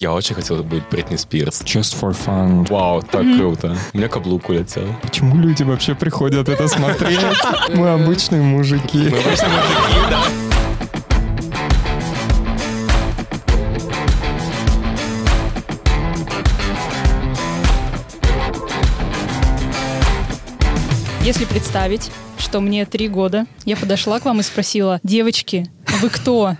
Я очень хотел быть Бритни Спирс. Just for fun. Вау, так круто. У меня каблук улетел. Почему люди вообще приходят это смотреть? Мы обычные мужики. Мы обычно мужики, да. Если представить, что мне три года, я подошла к вам и спросила, девочки, вы кто?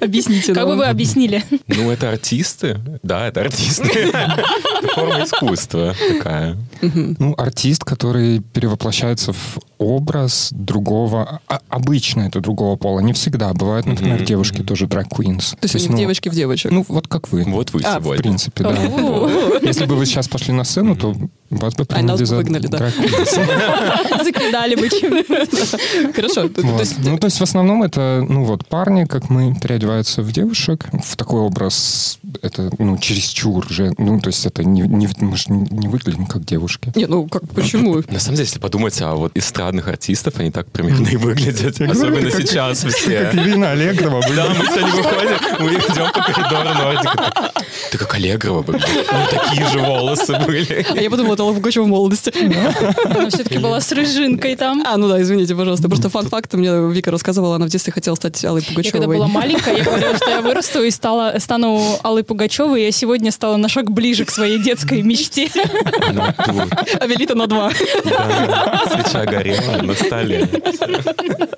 Объясните Как бы вы объяснили? Ну, это артисты. Да, это артисты. Это форма искусства такая. Ну, артист, который перевоплощается в образ другого, а- обычно это другого пола, не всегда. Бывают, например, Мгм, девушки тоже drag queens. То есть они ну, девочки в девочек. Ну, вот как вы. Вот вы А, В сегодня. принципе, да. Если бы вы сейчас пошли на сцену, то вас бы А, нас приняли бы за выгнали, да. Закидали бы чем Хорошо. Ну, то есть в основном это, ну вот, парни, как мы, переодеваются в девушек. В такой образ это, ну, чересчур же. Ну, то есть это не, не- мы же не выглядим как девушки. Не, ну как, почему? На самом деле, если подумать, а вот эстрадных артистов, они так примерно и выглядят. говорю, Особенно как- сейчас Как все. Ирина Аллегрова. Да, мы сегодня выходим, мы идем по коридору Нордика. Ты как Аллегрова выглядишь. У такие же волосы были. А я подумала, это Алла Пугачева в молодости. Она все-таки была с рыжинкой там. А, ну да, извините, пожалуйста. Просто фан-факт, мне Вика рассказывала, она в детстве хотела стать Аллой Я когда Пугачевой. была маленькая, я говорила, что я вырасту и стала, стану Аллой Пугачевой, и я сегодня стала на шаг ближе к своей детской мечте. Она тут, А Велита на два. свеча горела на столе.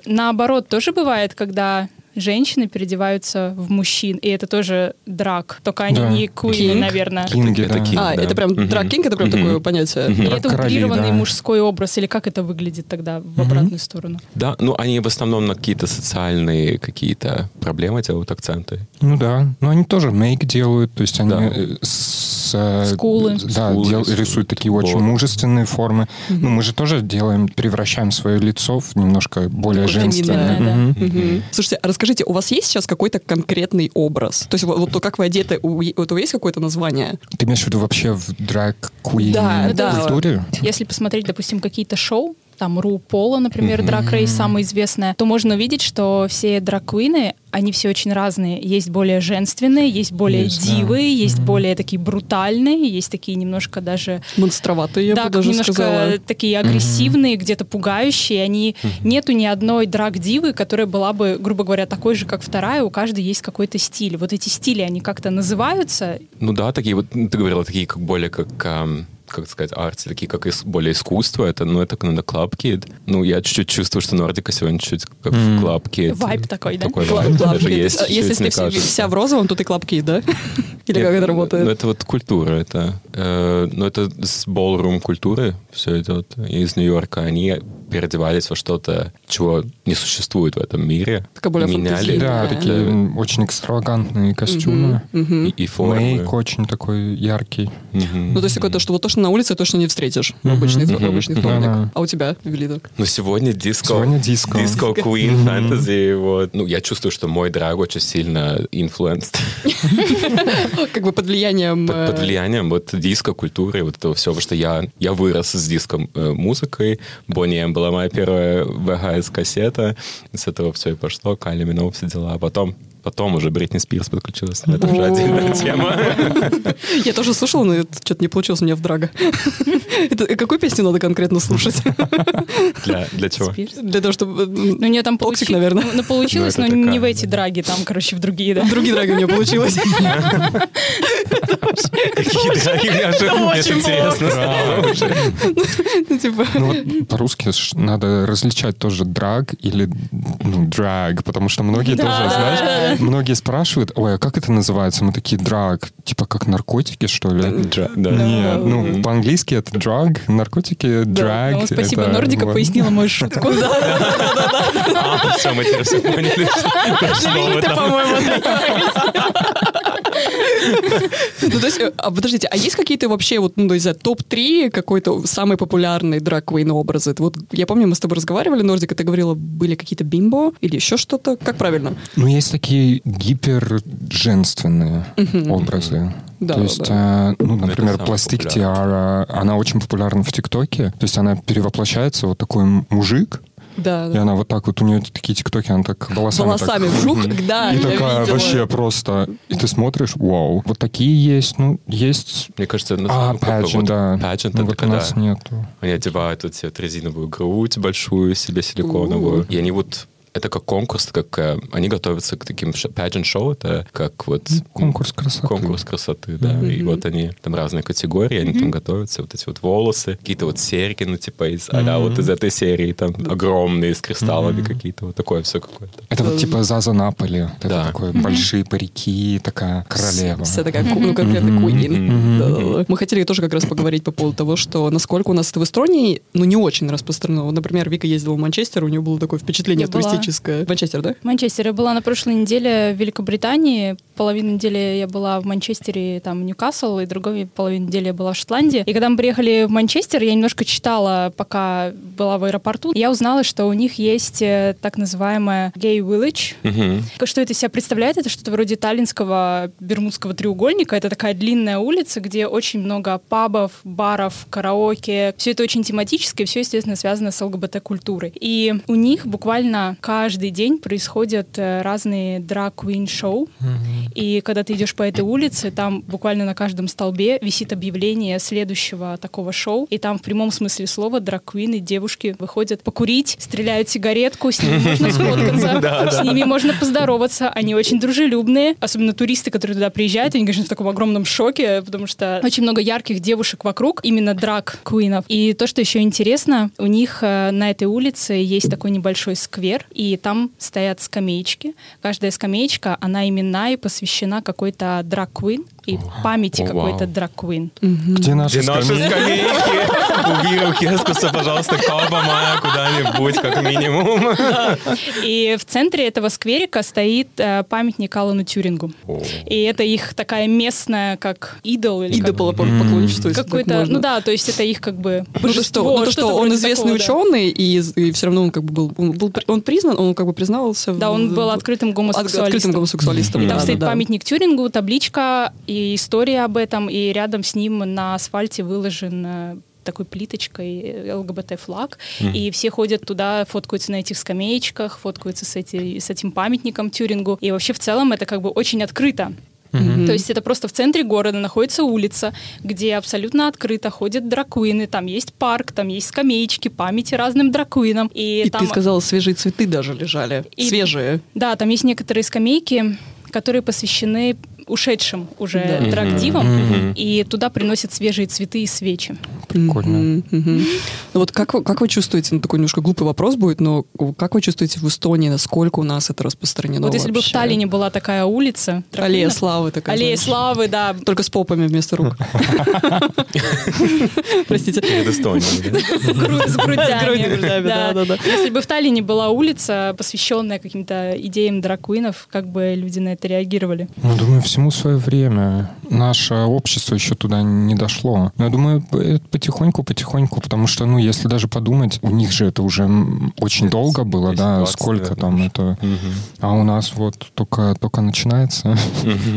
Наоборот, тоже бывает, когда женщины переодеваются в мужчин, и это тоже драк, только они Да. не Кинг? наверное. Кинги, Это да. кинг. А, да. это прям Мгм. дракинг, это прям Мгм. такое понятие. И Мгм. это утрированный да. мужской образ, или как это выглядит тогда в обратную сторону? Да, ну они в основном на какие-то социальные какие-то проблемы делают акценты. Ну да, но они тоже мейк делают, то есть они Да. э, с, э, Скулы. да, Скулы дел- рисуют, рисуют такие вот. очень мужественные формы. Ну мы же тоже делаем, превращаем свое лицо в немножко более Такое женственное. феминное, да. Мгм. Мгм. Слушайте, а расскажите, у вас есть сейчас какой-то конкретный образ? То есть вот, вот то, как вы одеты, у, у этого есть какое-то название? Ты имеешь в виду вообще в драг куин Да, да. культуре? Если посмотреть, допустим, какие-то шоу, там Ру Пола, например, Драк Рейс самое известное, то можно увидеть, что все драквины, они все очень разные. Есть более женственные, есть более Есть, да. дивы, есть более такие брутальные, есть такие немножко даже Монстроватые, я да, бы даже немножко сказала. такие агрессивные, где-то пугающие. Они нету ни одной драг-дивы, которая была бы, грубо говоря, такой же, как вторая. У каждой есть какой-то стиль. Вот эти стили, они как-то называются. Ну да, такие вот, ты говорила, такие как более как, ам, как сказать, арты, такие как ис- более искусство. Это, ну, это на Club Kid. Ну, я чуть-чуть чувствую, что Нордика сегодня чуть как М. в Club Kid. Вайб такой, да? Такой вайб даже клапки. есть. Если ты мне вся, в розовом, то ты клапки, да? Или как это работает? Ну, это вот культура, это, э, ну, это с ballroom культуры все идет из Нью-Йорка. Они переодевались во что-то, чего не существует в этом мире. Такая более меняли. Да, Да. такие очень экстравагантные костюмы. Мгм. и, и формы. Мейк очень такой яркий. Мгм. Ну, то есть какое-то, что вот то, что на улице, точно не встретишь в обычный, в обычный вторник. Да-да. А у тебя, Велида? Ну, сегодня диско. Сегодня диско. Диско, Queen, фэнтези, вот. Ну, я чувствую, что мой драг очень сильно influenced Как бы под влиянием... под, э, влиянием вот диско-культуры, вот этого всего, потому что я, я вырос с диско-музыкой. Бонни М была моя первая VHS-кассета. С этого все и пошло, Кайли Миноуг, все дела. А потом, потом уже Бритни Спирс подключилась. Это уже отдельная тема. Я тоже слушала, но что-то не получилось у меня в drag а. Это какую песню надо конкретно слушать? Для, для чего? Для того, чтобы... Ну, у нее там Toxic, получи- наверное. Ну, получилось, Ну, но не в эти drag и, там, короче, в другие, да. Другие drag и у меня получилось. Интересно. Ну, Типа... Ну вот по-русски надо различать тоже драг или ну, драг, потому что многие тоже, знаешь, многие спрашивают, ой, а как это называется? Мы такие драг, типа как наркотики, что ли? Нет, ну по-английски это драг, наркотики, драг. Спасибо, Нордика пояснила мою шутку. А, все, мы теперь все поняли, что- там. по-моему, Ну, то есть, э, а, подождите, а есть какие-то вообще, вот, ну, не знаю, топ-3 какой-то самый популярный драг-квейн образы? Вот я помню, мы с тобой разговаривали, Нордика, ты говорила, были какие-то бимбо или еще что-то? Как правильно? Ну, есть такие гиперженственные образы. Да, То есть, да. э, ну, например, пластик. Тиара, она очень популярна в ТикТоке. То есть она перевоплощается, вот такой мужик, Да, И да. она вот так вот, у нее такие тиктоки, она так волосами так- Волосами вжух, да, И такая видела. вообще просто... И ты смотришь, вау. Вот такие есть, ну, есть... Мне кажется, А, ну, как бы pageant, вот да. pageant Ну, это вот у нас нету. Они одевают вот себе резиновую грудь большую себе силиконовую. И они вот это как конкурс, как э, они готовятся к таким ш- pageant шоу, это как вот Конкурс красоты. конкурс красоты, да. И вот они там разные категории, они там готовятся, вот эти вот волосы, какие-то вот серьги, ну типа из, а вот из этой серии там огромные с кристаллами какие-то, вот такое все какое-то. Это вот типа Заза Наполи. Это Да. такое большие парики, такая королева. Вся такая, ну, конкретно queen. Да-да-да. Мы хотели тоже как раз поговорить по поводу того, что насколько у нас это в Эстонии, ну, не очень распространено. Вот, например, Вика ездила в Манчестер, у нее было такое впечатление Я туристическое. Манчестер, да? В Манчестере. Я была на прошлой неделе в Великобритании. Половину недели я была в Манчестере, там, Ньюкасл, и другой половину недели я была в Шотландии. И когда мы приехали в Манчестер, я немножко читала, пока была в аэропорту, я узнала, что у них есть э, так называемая gay village. Мгм. Что это себя представляет? Это что-то вроде таллинского Бермудского треугольника. Это такая длинная улица, где очень много пабов, баров, караоке. Все это очень тематическое, все, естественно, связано с ЛГБТ-культурой. И у них буквально каждый день происходят э, разные драг-квин-шоу. И когда ты идешь по этой улице, там буквально на каждом столбе висит объявление следующего такого шоу. И там в прямом смысле слова драг-квины, девушки выходят покурить, стреляют сигаретку, с ними можно сфоткаться, с ними можно поздороваться. Они очень дружелюбные. Особенно туристы, которые туда приезжают, они, конечно, в таком огромном шоке, потому что очень много ярких девушек вокруг, именно драг-квинов. И то, что еще интересно, у них э, на этой улице есть такой небольшой сквер, и там стоят скамеечки. Каждая скамеечка, она именна и посвящена какой-то драг-квин и памяти О, какой-то драг-квин. Где наши Где наши скамейки? Убери Хескуса, пожалуйста, колба моя куда-нибудь, как минимум. И в центре этого скверика стоит э, памятник Алану Тюрингу. И это их такая местная, как идол или если так какой-то, ну да, то есть это их как бы Ну то, божество, что, ну, то, что-то что он известный ученый, и, все равно он как бы был, он, был при- он признан, он как бы признался. Да, в- он был открытым от- гомосексуалистом. открытым гомосексуалистом. И там стоит памятник Тюрингу, табличка и история об этом, и рядом с ним на асфальте выложен э, такой плиточкой ЛГБТ-флаг, и все ходят туда, фоткаются на этих скамеечках, фоткаются с, эти, с этим памятником Тюрингу, и вообще в целом это как бы очень открыто. То есть это просто в центре города находится улица, где абсолютно открыто ходят дракуины, там есть парк, там есть скамеечки, памяти разным дракуинам. И, И там... ты сказала, свежие цветы даже лежали. И- Свежие. Да, там есть некоторые скамейки, которые посвящены ушедшим уже Да. драг-дивам, и туда приносят свежие цветы и свечи. Прикольно. Ну вот как, вы- как вы чувствуете, ну такой немножко глупый вопрос будет, но как вы чувствуете в Эстонии, насколько у нас это распространено вот если бы в? Таллине была такая улица... Аллея славы такая. Аллея знаешь. славы, да. Только с попами вместо рук. Простите. Перед Эстонией? С гру- с грудями. да. Если бы в Таллине была улица, посвященная каким-то идеям дракуинов, как бы люди на это реагировали? Ну, думаю, всему свое время. Наше общество еще туда не дошло. Но я думаю, п- потихоньку-потихоньку, потому что, ну, если даже подумать, у них же это уже очень долго было, да, 10-20, сколько там это... А у нас вот только, только начинается.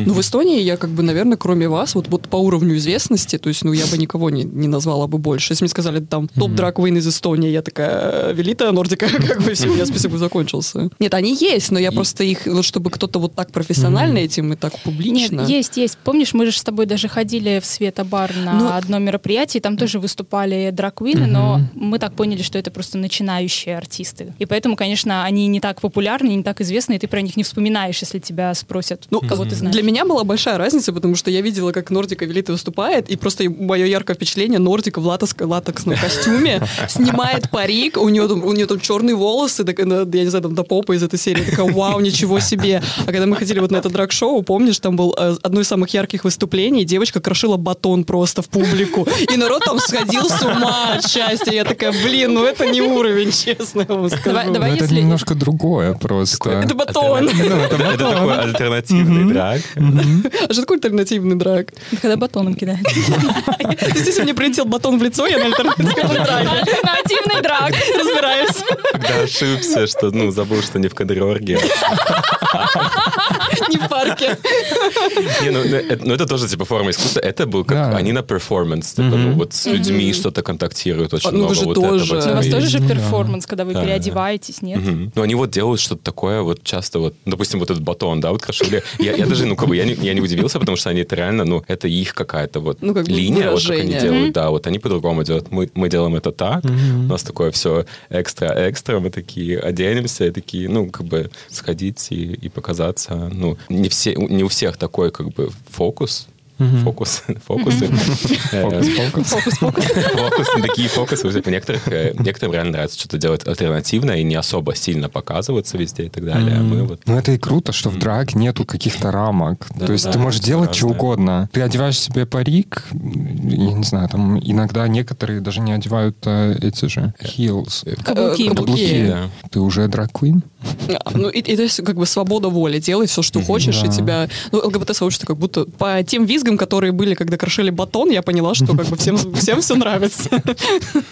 Ну, в Эстонии я как бы, наверное, кроме вас, вот, вот по уровню известности, то есть, ну, я бы никого не, не назвала бы больше. Если мне сказали, там, топ драквин из Эстонии, я такая, велитая Нордика, как бы все, у меня список бы закончился. Нет, они есть, но я просто их, вот чтобы кто-то вот так профессионально этим и так публично. Нет, есть, есть. Помнишь, мы же с тобой даже ходили в Света-бар на Ну- одно мероприятие, там тоже выступали драквины, но мы так поняли, что это просто начинающие артисты. И поэтому, конечно, они не так популярны, не так известны, и ты про них не вспоминаешь, если тебя спросят, Ну, кого ты знаешь. Для меня была большая разница, потому что я видела, как Нордика Велита выступает, и просто мое яркое впечатление, Нордика в латекс- латексном костюме снимает парик, у нее там, у нее там черные волосы, так, я не знаю, там до попа из этой серии, такая, вау, ничего себе. А когда мы ходили вот на это драг-шоу, помнишь, там был э, одно из самых ярких выступлений, девочка крошила батон просто в публику, и народ там сходил с ума от счастья. Я такая, блин, ну это не уровень, честно вам скажу. Давай- давай Но это если- немножко другое просто. Это батон. Это такой альтернативный drag. А что такое альтернативный drag? Когда батоном кидают. То есть, если мне прилетел батон в лицо, я на альтернативном drag е. Альтернативный drag. Разбираюсь. Когда ошибся, что, ну, забыл, что не в кадриорге. Не в парке. Не, ну, это, ну, это тоже, типа, форма искусства. Это был как... Они на перформанс, типа, ну, вот людьми что-то контактируют очень А, ну, много. вы же вот тоже. этого, Но типа, у вас тоже же перформанс, когда вы Да, да. переодеваетесь, нет? Ну, они вот делают что-то такое, вот часто вот, допустим, вот этот батон, да, вот крошили. Я, я даже, ну, как бы, я не, я не удивился, потому что они это реально, ну, это их какая-то вот Ну, как линия, вот как они выражение. делают, да, вот они по-другому делают. Мы, мы делаем это так, у нас такое все экстра-экстра, мы такие оденемся, и такие, ну, как бы сходить и, и показаться. Ну, не, все, не у всех такой, как бы, фокус, Фокус, фокусы. Э, Фокус-фокус. Фокусы, такие фокусы. Некоторых, э, некоторым реально нравится что-то делать альтернативное и не особо сильно показываться везде и так далее. А мы вот Ну, это и круто, что в драг нету каких-то рамок. Да, То есть да, ты можешь делать что угодно. Ты одеваешь себе парик, я не знаю, там иногда некоторые даже не одевают э, эти же heels. э, Каблуки. Каблуки. Да. Ты уже драг-квин? А, Ну, и, и то есть, как бы, свобода воли. Делай все, что хочешь, и тебя... Ну, ЛГБТ-сообщество как будто... По тем визгам, которые были, когда крошили батон, я поняла, что как бы всем, всем все нравится.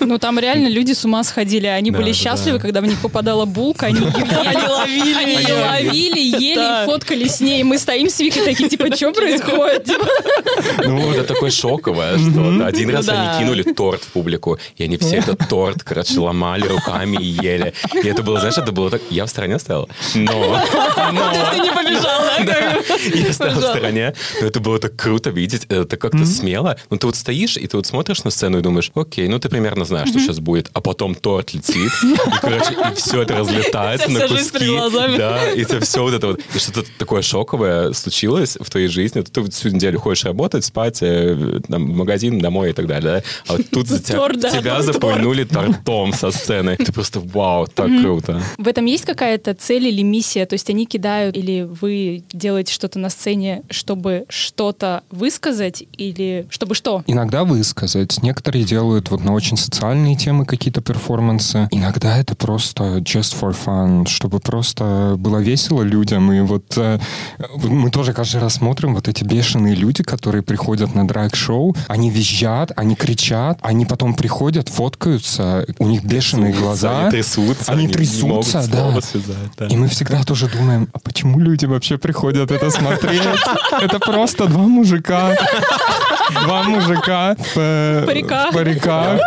Ну, там реально люди с ума сходили. Они Да, были счастливы, да. когда в них попадала булка. Они ее ловили Они ее ловили, ели Да. и фоткали с ней. Мы стоим с Викой такие, типа, что происходит? Ну, это такое шоковое, что один раз они кинули торт в публику, и они все этот торт, короче, ломали руками и ели. И это было, знаешь, это было так... Я в стороне стоял, но... Ты не побежал, да? Я стоял в стороне, но это было так круто видеть, это как-то смело. Ну, ты вот стоишь, и ты вот смотришь на сцену и думаешь, окей, ну, ты примерно знаешь, что сейчас будет, а потом торт летит, и, короче, и все это разлетается на куски. Да, и это все вот это вот, и что-то такое шоковое случилось в твоей жизни, ты вот всю неделю ходишь работать, спать, э, там, в магазин, домой и так далее, да? а вот тут за тебя, запульнули тортом со сцены. Ты просто, вау, так круто. В этом есть какая-то цель или миссия? То есть они кидают, или вы делаете что-то на сцене, чтобы что-то высказать, или чтобы что? Иногда высказать. Некоторые делают вот на очень социальные темы какие-то перформансы. Иногда это просто just for fun, чтобы просто было весело людям. И вот э, мы тоже каждый раз смотрим вот эти бешеные люди, которые приходят на драг-шоу. Они визжат, они кричат, они потом приходят, фоткаются, у них бешеные глаза. Они трясутся. Они трясутся, да. связать, да. И мы всегда тоже думаем, а почему люди вообще приходят это смотреть? Это просто два мужика. Два мужика в, э, В париках. в париках.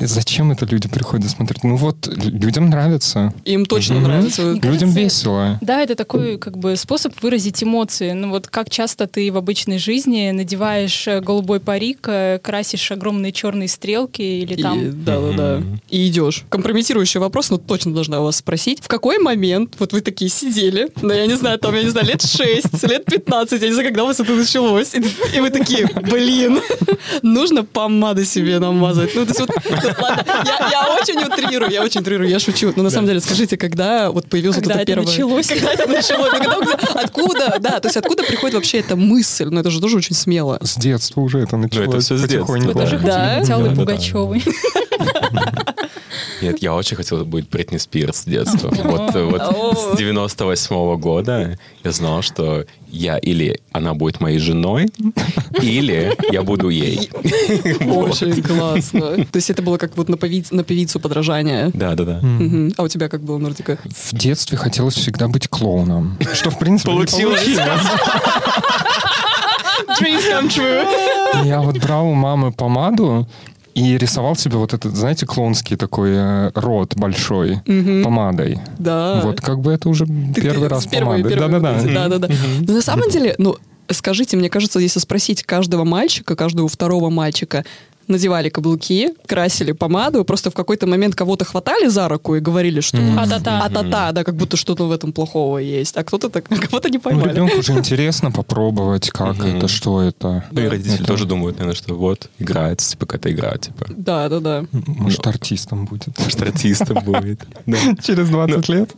Зачем это люди приходят смотреть? Ну вот, людям нравится. Им точно Мгм. нравится. Мне Людям кажется, весело. Да, это такой как бы способ выразить эмоции. Ну вот как часто ты в обычной жизни надеваешь э, голубой парик, э, красишь огромные черные стрелки или И- там... да, да, да. И идешь. Компрометирующий вопрос, но точно должна у вас спросить. В какой момент вот вы такие сидели, ну, я не знаю, там, я не знаю, лет 6, лет 15, я не знаю, когда у вас это началось, и, и вы такие, блин, нужно помады себе намазать. Ну, то есть вот, ну, ладно, я, я очень утрирую, я очень утрирую, я шучу. Но на самом деле, скажите, когда вот появилось Когда вот это это первое... началось? Когда это началось? Когда- откуда, да, то есть откуда приходит вообще эта мысль? Ну, это же тоже очень смело. С детства уже это началось всё с детства. Вы тоже Да. хотели быть Аллой. Пугачевой? Нет, я очень хотел быть Бритни Спирс с детства. Вот, э, вот с 98 года я знал, что я или она будет моей женой, или я буду ей. Вот. Очень классно. То есть это было как вот на, певи- на певицу подражание. Да, да, да. А у тебя как было, Нордика? В детстве хотелось всегда быть клоуном. Что, в принципе, Получилось. Dreams come true. Я вот брал у мамы помаду и рисовал себе вот этот, знаете, клоунский такой э, рот большой помадой. Да. Вот как бы это уже Ты- первый раз с первой- помадой. Да-да-да. Да-да-да. Но на самом деле, ну, скажите, мне кажется, если спросить каждого мальчика, каждого второго мальчика, надевали каблуки, красили помаду, просто в какой-то момент кого-то хватали за руку и говорили, что. А-та-та. а-та-та, да, как будто что-то в этом плохого есть, а кто-то так, кого-то не Ну, поймали. ребенку же интересно попробовать, как это, что это. Ну и родители Это- тоже думают, наверное, что вот, играет, типа, какая-то игра, типа. Да, да, да. Может, артистом будет. Может, артистом будет. Да. Через 20 лет.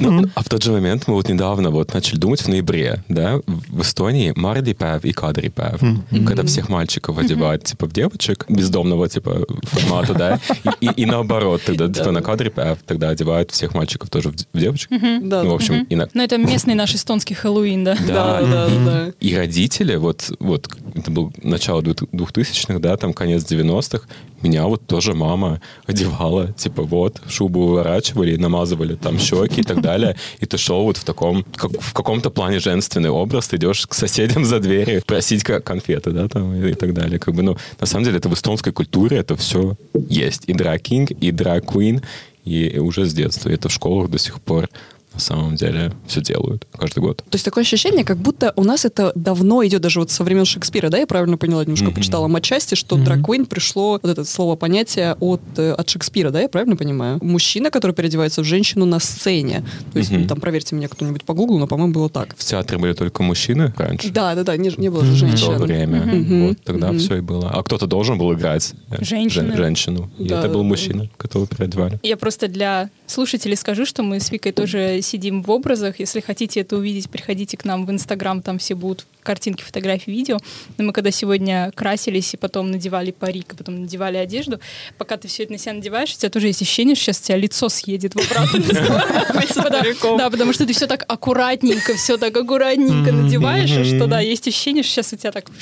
Ну, а в тот же момент мы вот недавно вот начали думать в ноябре, да, в Эстонии Марди Пэв и Кадри Пэв, когда всех мальчиков одевают, типа, в девочек, бездомного, типа, формата, да, и, и- и наоборот, тогда, типа, на Кадри Пэв тогда одевают всех мальчиков тоже в, в девочек. Да, Ну, в общем, и на- Ну, это местный наш эстонский Хэллоуин, да? да, да, да, да. И родители, вот, вот это был начало 2000-х, да, там конец 90-х, меня вот тоже мама одевала, типа вот, шубу выворачивали, намазывали там щеки и так далее, и ты шел вот в таком, как, в каком-то плане женственный образ, ты идешь к соседям за дверью просить конфеты, да, там и, и так далее. Как бы, ну, на самом деле это в эстонской культуре это все есть. И драг-кинг, и драг-квин, и уже с детства. И это в школах до сих пор на самом деле все делают каждый год. То есть такое ощущение, как будто у нас это давно идет, даже вот со времен Шекспира, да, я правильно поняла, немножко mm-hmm. почитала матчасти, что mm-hmm. драквин пришло, вот это слово, понятие от, э, от Шекспира, да, я правильно понимаю? Мужчина, который переодевается в женщину на сцене. То есть, mm-hmm. там, проверьте меня кто-нибудь по гуглу, но, по-моему, было так. В театре были только мужчины раньше? Да, да, да, не, не было же женщин. В то время. Mm-hmm. Вот, тогда mm-hmm. все и было. А кто-то должен был играть э, Женщину. женщину. И да, это был мужчина, которого переодевали. Я просто для слушателей скажу, что мы с Викой тоже сидим в образах. Если хотите это увидеть, приходите к нам в Инстаграм, там все будут картинки, фотографии, видео. Но мы когда сегодня красились и потом надевали парик, и потом надевали одежду, пока ты все это на себя надеваешь, у тебя тоже есть ощущение, что сейчас у тебя лицо съедет в обратную Да, потому что ты все так аккуратненько, все так аккуратненько надеваешь, что да, есть ощущение, что сейчас у тебя так...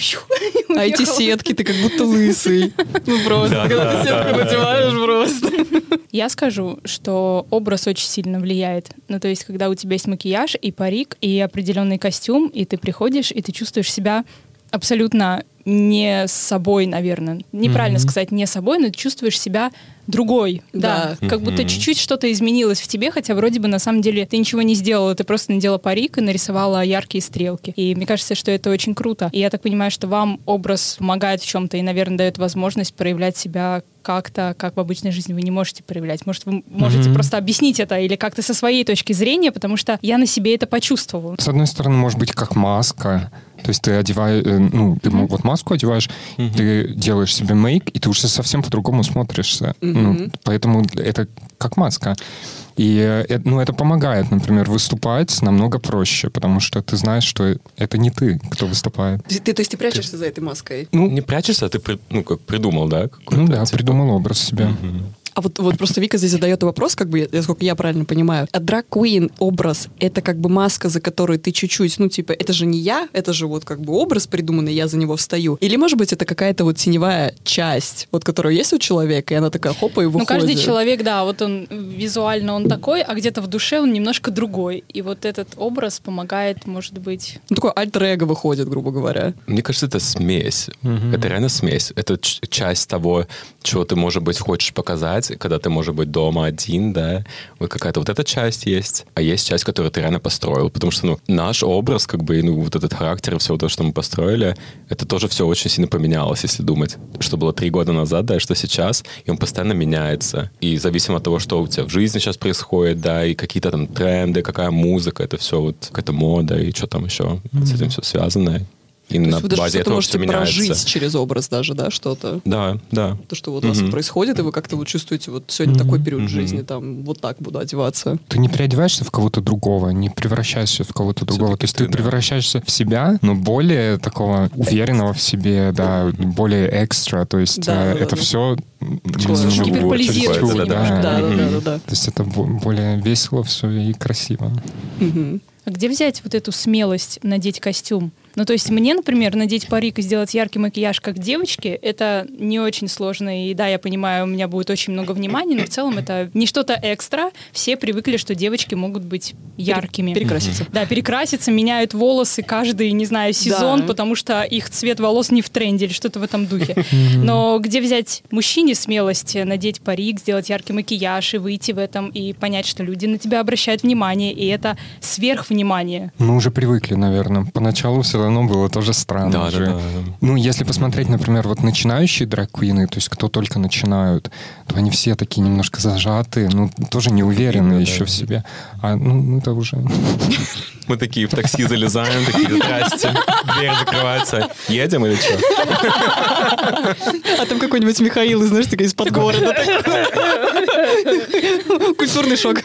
А эти сетки, ты как будто лысый. Ну просто, когда ты сетку надеваешь, просто. Я скажу, что образ очень сильно влияет. Ну, то есть, когда у тебя есть макияж и парик, и определенный костюм, и ты приходишь, и ты чувствуешь себя абсолютно не собой, наверное. Неправильно mm-hmm. сказать не собой, но ты чувствуешь себя другой. Да. да. Как будто чуть-чуть что-то изменилось в тебе, хотя вроде бы на самом деле ты ничего не сделала, ты просто надела парик и нарисовала яркие стрелки. И мне кажется, что это очень круто. И я так понимаю, что вам образ помогает в чем-то и, наверное, дает возможность проявлять себя как-то, как в обычной жизни вы не можете проявлять. Может, вы можете mm-hmm. просто объяснить это или как-то со своей точки зрения, потому что я на себе это почувствовала. С одной стороны, может быть, как маска. То есть ты одеваешь, э, ну, ты mm-hmm. вот маску одеваешь, mm-hmm. ты делаешь себе мейк, и ты уже совсем по-другому смотришься. Mm-hmm. Ну, поэтому это как маска. И э, ну, это помогает, например, выступать намного проще, потому что ты знаешь, что это не ты, кто выступает. Ты, ты то есть ты прячешься ты, за этой маской? Ну, не прячешься, а ты ну, как придумал, да? Ну да, типа? придумал образ себя. Угу. А вот, вот просто Вика здесь задает вопрос, как бы, насколько я правильно понимаю. А драг Queen образ — это как бы маска, за которой ты чуть-чуть, ну, типа, это же не я, это же вот как бы образ придуманный, я за него встаю. Или, может быть, это какая-то вот теневая часть, вот которая есть у человека, и она такая хопа и выходит. Ну, каждый человек, да, вот он визуально он такой, а где-то в душе он немножко другой. И вот этот образ помогает, может быть... Ну, такой альтер-эго выходит, грубо говоря. Мне кажется, это смесь. Mm-hmm. Это реально смесь. Это часть того, чего ты, может быть, хочешь показать, когда ты, может быть, дома один, да, вот какая-то вот эта часть есть, а есть часть, которую ты реально построил, потому что, ну, наш образ, как бы, ну, вот этот характер и все то, что мы построили, это тоже все очень сильно поменялось, если думать, что было три года назад, да, и что сейчас, и он постоянно меняется, и зависимо от того, что у тебя в жизни сейчас происходит, да, и какие-то там тренды, какая музыка, это все вот какая-то мода и что там еще mm-hmm. с этим все связано. И То на вы базе этого можете прожить через образ даже, да, что-то? Да, да. То, что вот у вас происходит, и вы как-то вот чувствуете, вот сегодня такой период жизни, там, вот так буду одеваться. Ты не переодеваешься в кого-то другого, не превращаешься в кого-то другого. То есть ты, превращаешься в себя, но более такого уверенного в себе, да, более экстра. То есть да, э, это да, все гиперполизировать. Да, да, да, да. То есть это более весело все и красиво. А где взять вот эту смелость надеть костюм? Ну, то есть мне, например, надеть парик и сделать яркий макияж как девочке, это не очень сложно. И да, я понимаю, у меня будет очень много внимания, но в целом это не что-то экстра. Все привыкли, что девочки могут быть яркими. Перекраситься. Да, перекраситься, меняют волосы каждый, не знаю, сезон, да. потому что их цвет волос не в тренде или что-то в этом духе. Но где взять мужчине смелость надеть парик, сделать яркий макияж и выйти в этом и понять, что люди на тебя обращают внимание, и это сверхвнимание. Мы уже привыкли, наверное. Поначалу все равно было тоже странно да, же. Да, да, Ну, если посмотреть, например, вот начинающие драг-квины, то есть кто только начинают, то они все такие немножко зажатые, ну, тоже не уверены да, еще да. в себе. А, ну, это уже... Мы такие в такси залезаем, такие, здрасте, дверь закрывается. Едем или что? А там какой-нибудь Михаил, знаешь, такой из-под города. Культурный шок.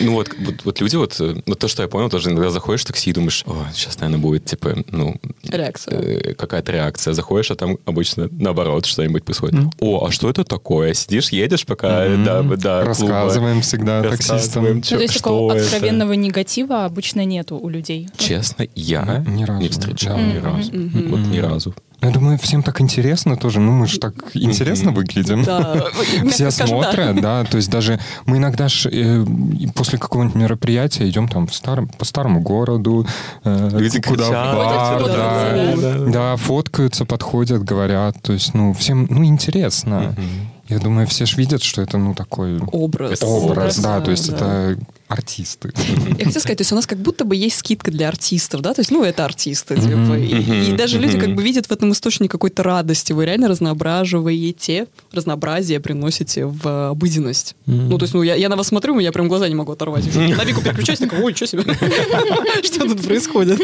Ну вот, вот, люди, вот, вот то, что я понял, тоже иногда заходишь в такси и думаешь, о, сейчас, наверное, будет типа, ну... Реакция. э, какая-то реакция. Заходишь, а там обычно наоборот что-нибудь происходит. О, а что это такое? Сидишь, едешь, пока до клуба. Рассказываем всегда таксистам. Ну, то есть такого откровенного негатива обычно нету у людей. Честно, я Ни разу, не встречал да. ни разу. Вот ни разу. Я думаю, всем так интересно тоже. Ну, мы же так интересно выглядим. Да, Все смотрят, да. То есть даже мы иногда ж, э, после какого-нибудь мероприятия идем там в старом, по старому городу, э, Люди куда бар, да, да. да. фоткаются, подходят, говорят. То есть, ну, всем, ну, интересно. Я думаю, все же видят, что это, ну, такой Образ. Образ, да, то есть это артисты. Я хотела сказать, то есть у нас как будто бы есть скидка для артистов, да, то есть, ну, это артисты, типа, и, даже люди как бы видят в этом источник какой-то радости, вы реально разноображиваете, разнообразие приносите в обыденность. Ну, то есть, ну, я, я на вас смотрю, у меня прям глаза не могу оторвать. На Вику переключаюсь, такой, ой, что себе? Что тут происходит?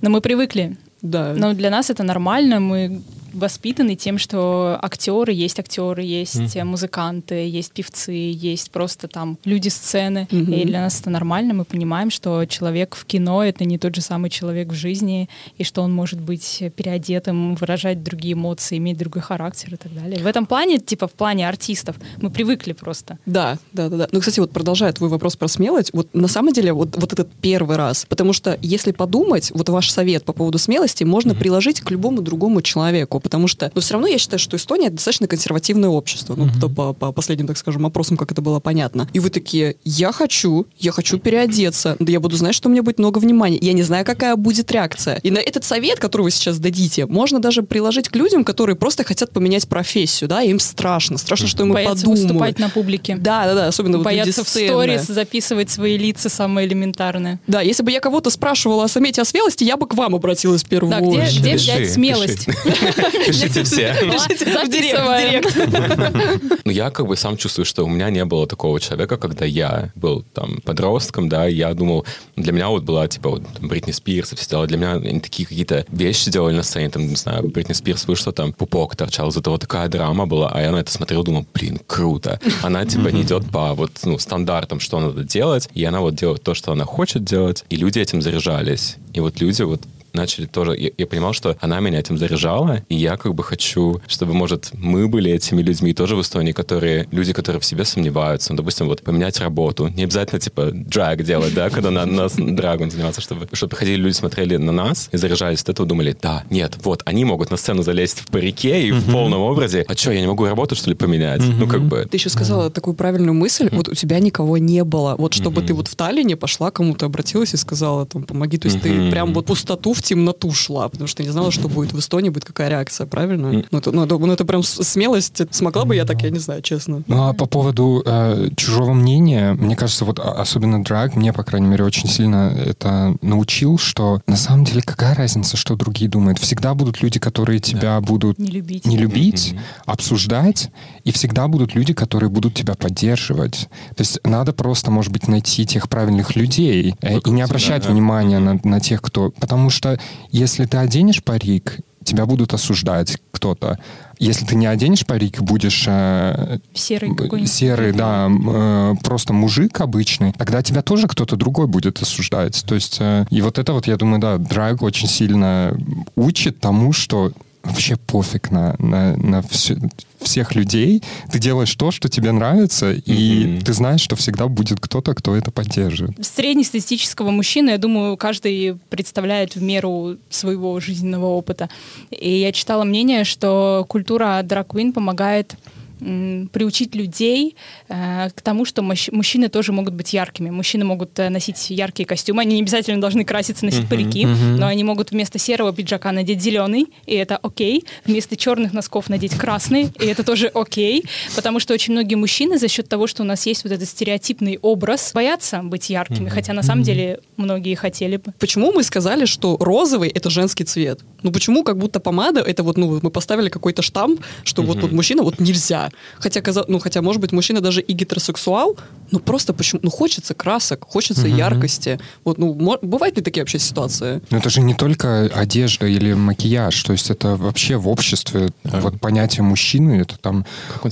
Но мы привыкли. Да. Но для нас это нормально. Мы воспитаны тем, что актеры есть актеры, есть э, музыканты, есть певцы, есть просто там люди сцены. Мгм. И для нас это нормально. Мы понимаем, что человек в кино это не тот же самый человек в жизни, и что он может быть переодетым, выражать другие эмоции, иметь другой характер и так далее. В этом плане, типа в плане артистов, мы привыкли просто. Да, да, да, да. Ну, кстати, вот продолжая твой вопрос про смелость, вот на самом деле вот, вот этот первый раз, потому что если подумать, вот ваш совет по поводу смелости можно приложить к любому другому человеку, потому что, ну, все равно я считаю, что Эстония это достаточно консервативное общество, ну, то по, по последним, так скажем, опросам, как это было понятно. И вы такие, я хочу, я хочу переодеться, да я буду знать, что у меня будет много внимания, я не знаю, какая будет реакция. И на этот совет, который вы сейчас дадите, можно даже приложить к людям, которые просто хотят поменять профессию, да, им страшно, страшно, что ему Боятся подумают. выступать на публике. Да, да, да, особенно вот Боятся люди в сторис записывать свои лица самые элементарные. Да, если бы я кого-то спрашивала о совете о смелости, я бы к вам обратилась в первую Да, где, очередь. где Пиши, взять смелость? Пишите все. Пишите в директ, в директ. Ну, я как бы сам чувствую, что у меня не было такого человека, когда я был там подростком, да, и я думал, для меня вот была, типа, вот Бритни Спирс и все дела, для меня они такие какие-то вещи делали на сцене, там, не знаю, Бритни Спирс вышла, там, пупок торчал, из этого такая драма была, а я на это смотрел, думал, блин, круто. Она, типа, не идет по вот, ну, стандартам, что надо делать, и она вот делает то, что она хочет делать, и люди этим заряжались. И вот люди вот начали тоже... Я, я понимал, что она меня этим заряжала, и я как бы хочу, чтобы, может, мы были этими людьми тоже в Эстонии, которые... Люди, которые в себе сомневаются. Ну, допустим, вот поменять работу. Не обязательно, типа, драг делать, да, когда на нас драгом заниматься, чтобы, чтобы приходили люди, смотрели на нас и заряжались от этого, думали, да, нет, вот, они могут на сцену залезть в парике и в полном образе. А что, я не могу работу, что ли, поменять? Ну, как бы... Ты еще сказала такую правильную мысль, вот у тебя никого не было. Вот чтобы ты вот в Таллине пошла, кому-то обратилась и сказала, там, помоги. То есть ты прям вот в пустоту, в темноту шла, потому что не знала, что будет в Эстонии, будет какая реакция, правильно? Ну, это, ну, это, ну, это прям смелость. Смогла бы я так, я не знаю, честно. Ну, а по поводу э, чужого мнения, мне кажется, вот а- особенно драг, мне, по крайней мере, очень сильно это научил, что на самом деле какая разница, что другие думают. Всегда будут люди, которые тебя будут Не любить. не любить, обсуждать, и всегда будут люди, которые будут тебя поддерживать. То есть надо просто, может быть, найти тех правильных людей э, и не обращать да. внимания на, на тех, кто... Потому что если ты оденешь парик, тебя будут осуждать кто-то. Если ты не оденешь парик, будешь э, Серый серый, да, э, просто мужик обычный, тогда тебя тоже кто-то другой будет осуждать. То есть, э, и вот это вот, я думаю, да, драг очень сильно учит тому, что вообще пофиг на, на, на всё- всех людей. Ты делаешь то, что тебе нравится, и Мгм. ты знаешь, что всегда будет кто-то, кто это поддержит. среднестатистического мужчины, я думаю, каждый представляет в меру своего жизненного опыта. И я читала мнение, что культура драг-квин помогает приучить людей э, к тому, что мужчины тоже могут быть яркими. Мужчины могут э, носить яркие костюмы, они не обязательно должны краситься, носить парики, но они могут вместо серого пиджака надеть зеленый, и это окей. Вместо черных носков надеть красный, и это тоже окей. Потому что очень многие мужчины за счет того, что у нас есть вот этот стереотипный образ, боятся быть яркими, хотя на самом деле многие хотели бы. Почему мы сказали, что розовый это женский цвет? Ну почему как будто помада это вот, ну, мы поставили какой-то штамп, что вот, вот мужчина вот нельзя. Хотя, каза- ну, хотя, может быть, мужчина даже и гетеросексуал, но просто почему, ну, хочется красок, хочется яркости. Вот, ну, мо- бывают ли такие вообще ситуации? Но это же не только одежда или макияж, то есть это вообще в обществе вот понятие мужчины, это там,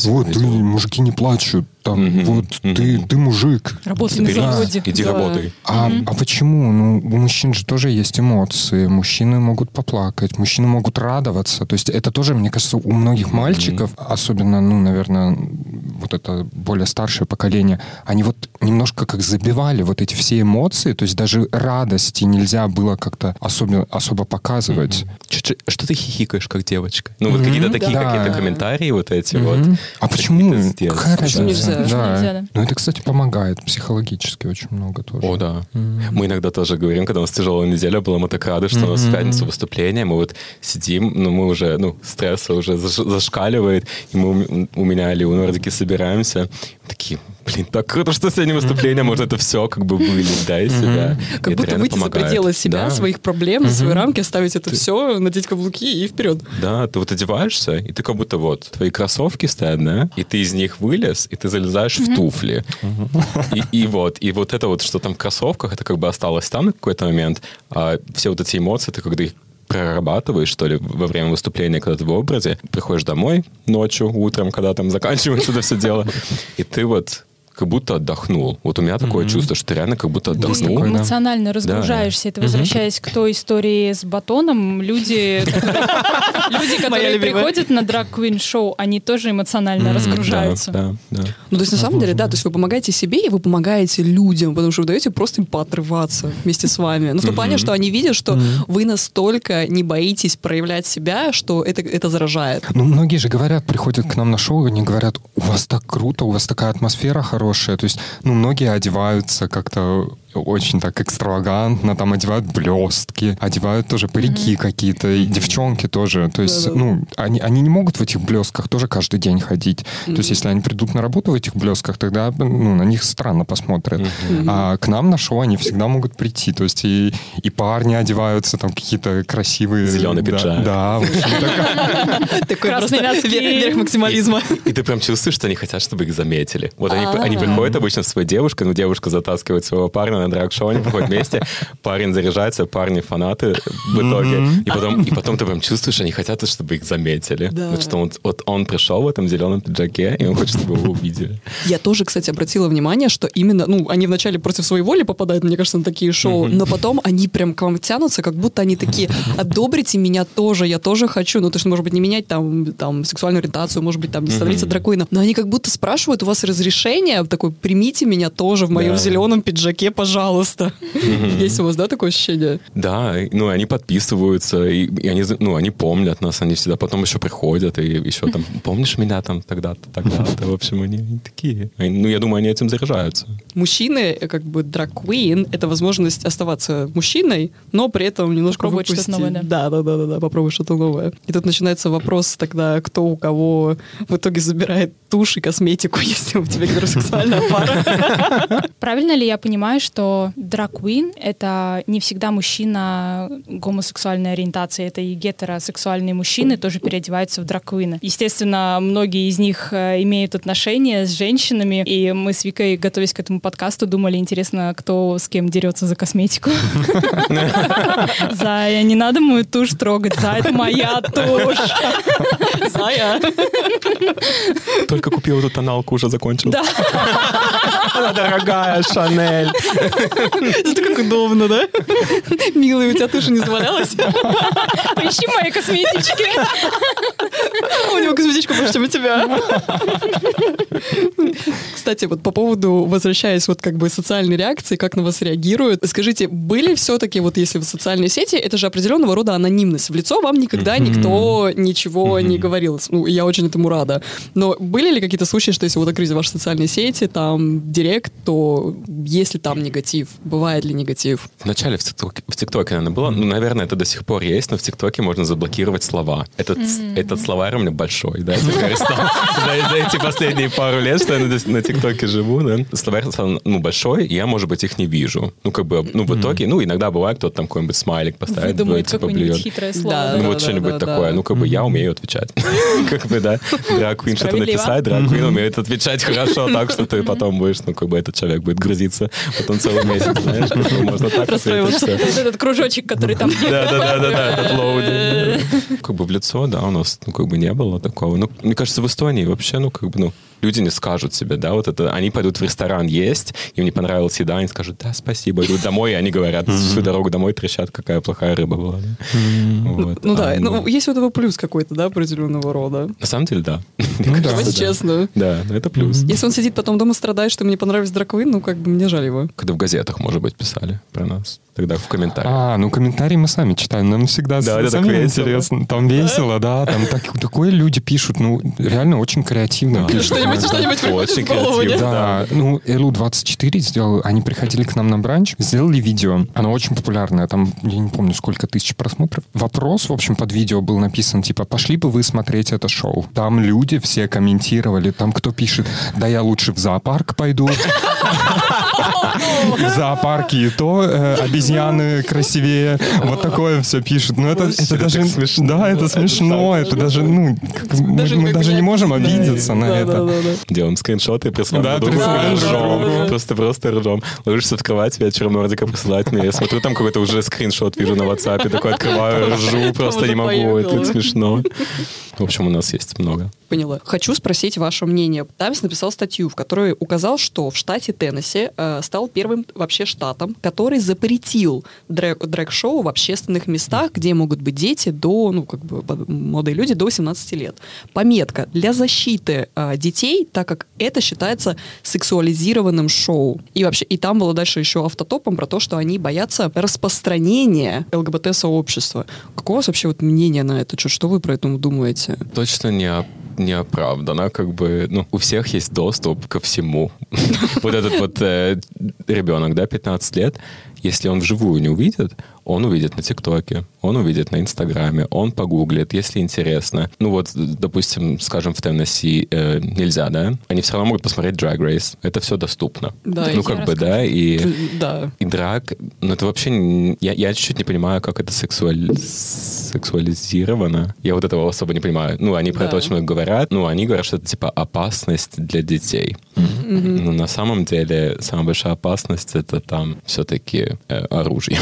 себя вот, ты, мужики не плачут, там, Мгм. вот Мгм. ты, ты мужик. Работай на Соберись, заводе. Иди Да. работай. А, Мгм. а почему? Ну, у мужчин же тоже есть эмоции. Мужчины могут поплакать, мужчины могут радоваться. То есть это тоже, мне кажется, у многих мальчиков, особенно, ну, наверное, вот это более старшее поколение, они вот немножко как забивали вот эти все эмоции. То есть даже радости нельзя было как-то особо, особо показывать. Чё- Что ты хихикаешь, как девочка? Ну, вот Мгм. какие-то такие Да. какие-то комментарии вот эти Мгм. вот. А почему? Какая разница? Да. нельзя, да? Ну, это, кстати, помогает психологически очень много тоже. О, да. Мгм. Мы иногда тоже говорим, когда у нас тяжелая неделя была, мы так рады, что у нас в пятницу выступление, мы вот сидим, ну, мы уже, ну, стресс уже заш- зашкаливает, и мы у- у меня или у Нордики собираемся, такие, блин, так круто, что сегодня выступление, можно это все как бы вылить, да, из себя. Как будто выйти за пределы себя, своих проблем, свои рамки, оставить это все, надеть каблуки и вперед. Да, ты вот одеваешься, и ты как будто вот, твои кроссовки стоят, да, и ты из них вылез, и ты залезаешь в туфли. И, и вот, и вот это вот, что там в кроссовках, это как бы осталось там на какой-то момент, а все вот эти эмоции, ты когда их прорабатываешь, что ли, во время выступления, когда ты в образе, приходишь домой ночью, утром, когда там заканчивается это все дело, и ты вот как будто отдохнул. Вот у меня такое чувство, что ты реально как будто Есть отдохнул. такое, да. эмоционально разгружаешься. Это возвращаясь к той истории с батоном, люди, которые, люди, которые приходят на драг-квин-шоу, они тоже эмоционально разгружаются. Да, да, да. Ну, то есть, на самом деле, да, то есть вы помогаете себе и вы помогаете людям, потому что вы даете просто им поотрываться вместе с вами. Ну, в том плане, что они видят, что вы настолько не боитесь проявлять себя, что это, это заражает. Ну, многие же говорят, приходят к нам на шоу, они говорят, у вас так круто, у вас такая атмосфера хорошая. То есть, ну, многие одеваются как-то очень так экстравагантно, там одевают блестки, одевают тоже парики какие-то, и девчонки тоже. То есть, Да-да. ну, они, они не могут в этих блестках тоже каждый день ходить. То есть, если они придут на работу в этих блестках, тогда, ну, на них странно посмотрят. А к нам на шоу они всегда могут прийти. То есть, и, и парни одеваются, там какие-то красивые... Зелёный да, пиджак. Да, Такой вер- верх максимализма. И ты прям чувствуешь, что они хотят, чтобы их заметили. Вот они, А. приходят обычно с своей девушкой, ну, девушка затаскивает своего парня на драг-шоу, они приходят вместе, парень заряжается, парни фанаты в итоге. И потом, и потом ты прям чувствуешь, они хотят, чтобы их заметили. Да. Вот что он, вот он пришел в этом зеленом пиджаке, и он хочет, чтобы его увидели. Я тоже, кстати, обратила внимание, что именно, ну, они вначале против своей воли попадают, мне кажется, на такие шоу, но потом они прям к вам тянутся, как будто они такие, одобрите меня тоже, я тоже хочу. Ну, то есть, может быть, не менять там, там сексуальную ориентацию, может быть, там, не становиться дракоином, но они как будто спрашивают у вас разрешение, такой, примите меня тоже в моем зеленом пиджаке, пожалуйста. Есть у вас, да, такое ощущение? Да, и, ну, они подписываются, и, и они, ну, они помнят нас, они всегда потом еще приходят, и еще там, помнишь меня там тогда-то, тогда-то, в общем, они, они такие. Ну, я думаю, они этим заряжаются. Мужчины, как бы, драг-квин, это возможность оставаться мужчиной, но при этом немножко Попробовать что-то новое, да. Да, да, да, да, да, попробовать что-то новое. И тут начинается вопрос тогда, кто у кого в итоге забирает тушь и косметику, если у тебя гетеросексуальная пара. Правильно ли я понимаю, что драг-квин — это не всегда мужчина гомосексуальной ориентации, это и гетеросексуальные мужчины тоже переодеваются в драг-квина. Естественно, многие из них э, имеют отношения с женщинами, и мы с Викой, готовясь к этому подкасту, думали, интересно, кто с кем дерется за косметику. Зая, не надо мою тушь трогать, Зая, это моя тушь. Зая. Только купил эту тоналку, уже закончил. Да. Она дорогая, Шанель. Это как удобно, да? Милый, у тебя тушь не завалялась? Поищи мои косметички. У него косметичка больше, чем у тебя. Кстати, вот по поводу, возвращаясь вот как бы социальной реакции, как на вас реагируют, скажите, были все-таки вот если в социальной сети, это же определенного рода анонимность. В лицо вам никогда никто ничего не говорил. Ну, я очень этому рада. Но были ли какие-то случаи, что если вот открыть ваши социальные сети, там, директ, то есть ли там негатив? Бывает ли негатив? Вначале в ТикТоке, в наверное, было, ну, наверное, это до сих пор есть, но в ТикТоке можно заблокировать слова. Этот, этот словарь у меня большой, да, за, за эти последние пару лет, что я на, на ТикТоке живу, да. Словарь ну, большой, и я, может быть, их не вижу. Ну, как бы, ну, в итоге, ну, иногда бывает, кто-то там какой-нибудь смайлик поставит, Выдумает типа, блюет. хитрое Да, слово. Ну, да, вот да, что-нибудь такое. Ну, как бы я умею отвечать. Как бы, да. Драквин что-то написать, драквин умеет отвечать хорошо, так что ты потом будешь, ну, как бы этот человек будет грузиться потом целый месяц, знаешь, бы можно так этот кружочек, который там... Да, да, да, да, да, этот loading. Как бы в лицо, да, у нас, ну, как бы не было такого. Ну, мне кажется, в Эстонии вообще, ну, как бы, ну, люди не скажут себе, да, вот это, они пойдут в ресторан есть, им не понравилась еда, они скажут, да, спасибо, идут домой, и они говорят всю дорогу домой, трещат, какая плохая рыба была. Вот. Ну да, А, ну есть у этого плюс какой-то, да, определенного рода. На самом деле, да. Ну да. Давайте да. честно. Да, ну это плюс. Если он сидит потом дома страдает, что мне понравились drag queen, ну как бы мне жаль его. Когда в газетах, может быть, писали про нас. Тогда в комментариях. А, ну комментарии мы сами читаем, нам всегда Да, это так самим интересно. Там весело, да, там так- такое люди пишут, ну, реально очень креативно пишут. Что-нибудь, что-нибудь приходит Очень в голову, креативно. нет? Да, ну, Элу-24 сделал, они приходили к нам на бранч, сделали видео, оно очень популярное, там, я не помню, сколько тысяч просмотров. Вопрос, в общем, под видео был написан, типа, пошли бы вы смотреть это шоу. Там люди все комментировали, там кто пишет, да я лучше в зоопарк пойду. В зоопарке и то э, обезьяны красивее. Вот такое все пишут. Но это, даже... смешно. Да, это смешно. Это даже, ну, мы Даже не можем обидеться на это. Да. Делаем скриншоты и присылаем Да, другу. Просто, просто ржем. Ложишься в кровать, вечером Нордика присылать мне. Я смотрю, там какой-то уже скриншот вижу на WhatsApp, такой открываю, ржу, просто не могу, это смешно. В общем, у нас есть много. Поняла. Хочу спросить ваше мнение. Таймс написал статью, в которой указал, что в штате Теннесси э, стал первым вообще штатом, который запретил дрэк- дрэк-шоу в общественных местах, где могут быть дети до, ну, как бы, молодые люди до 18 лет. Пометка для защиты э, детей, так как это считается сексуализированным шоу. И вообще, и там было дальше еще автотопом про то, что они боятся распространения ЛГБТ-сообщества. Какое у вас вообще вот мнение на это? Что, что вы про это думаете? Точно не оп- не оправдано, как бы, ну, у всех есть доступ ко всему. Вот этот вот э, ребенок, да, 15 лет, если он вживую не увидит, он увидит на ТикТоке, он увидит на Инстаграме, он погуглит, если интересно. Ну вот, допустим, скажем, в Теннесси э, нельзя, да? Они все равно могут посмотреть Drag Race. Это все доступно. Да, ну, как бы, да, и... Да. И драк, ну это вообще... Я, я чуть-чуть не понимаю, как это сексуаль... сексуализировано. Я вот этого особо не понимаю. Ну, они про Да. это очень много говорят. Ну, они говорят, что это типа опасность для детей. Но на самом деле самая большая опасность это там все-таки э, оружие.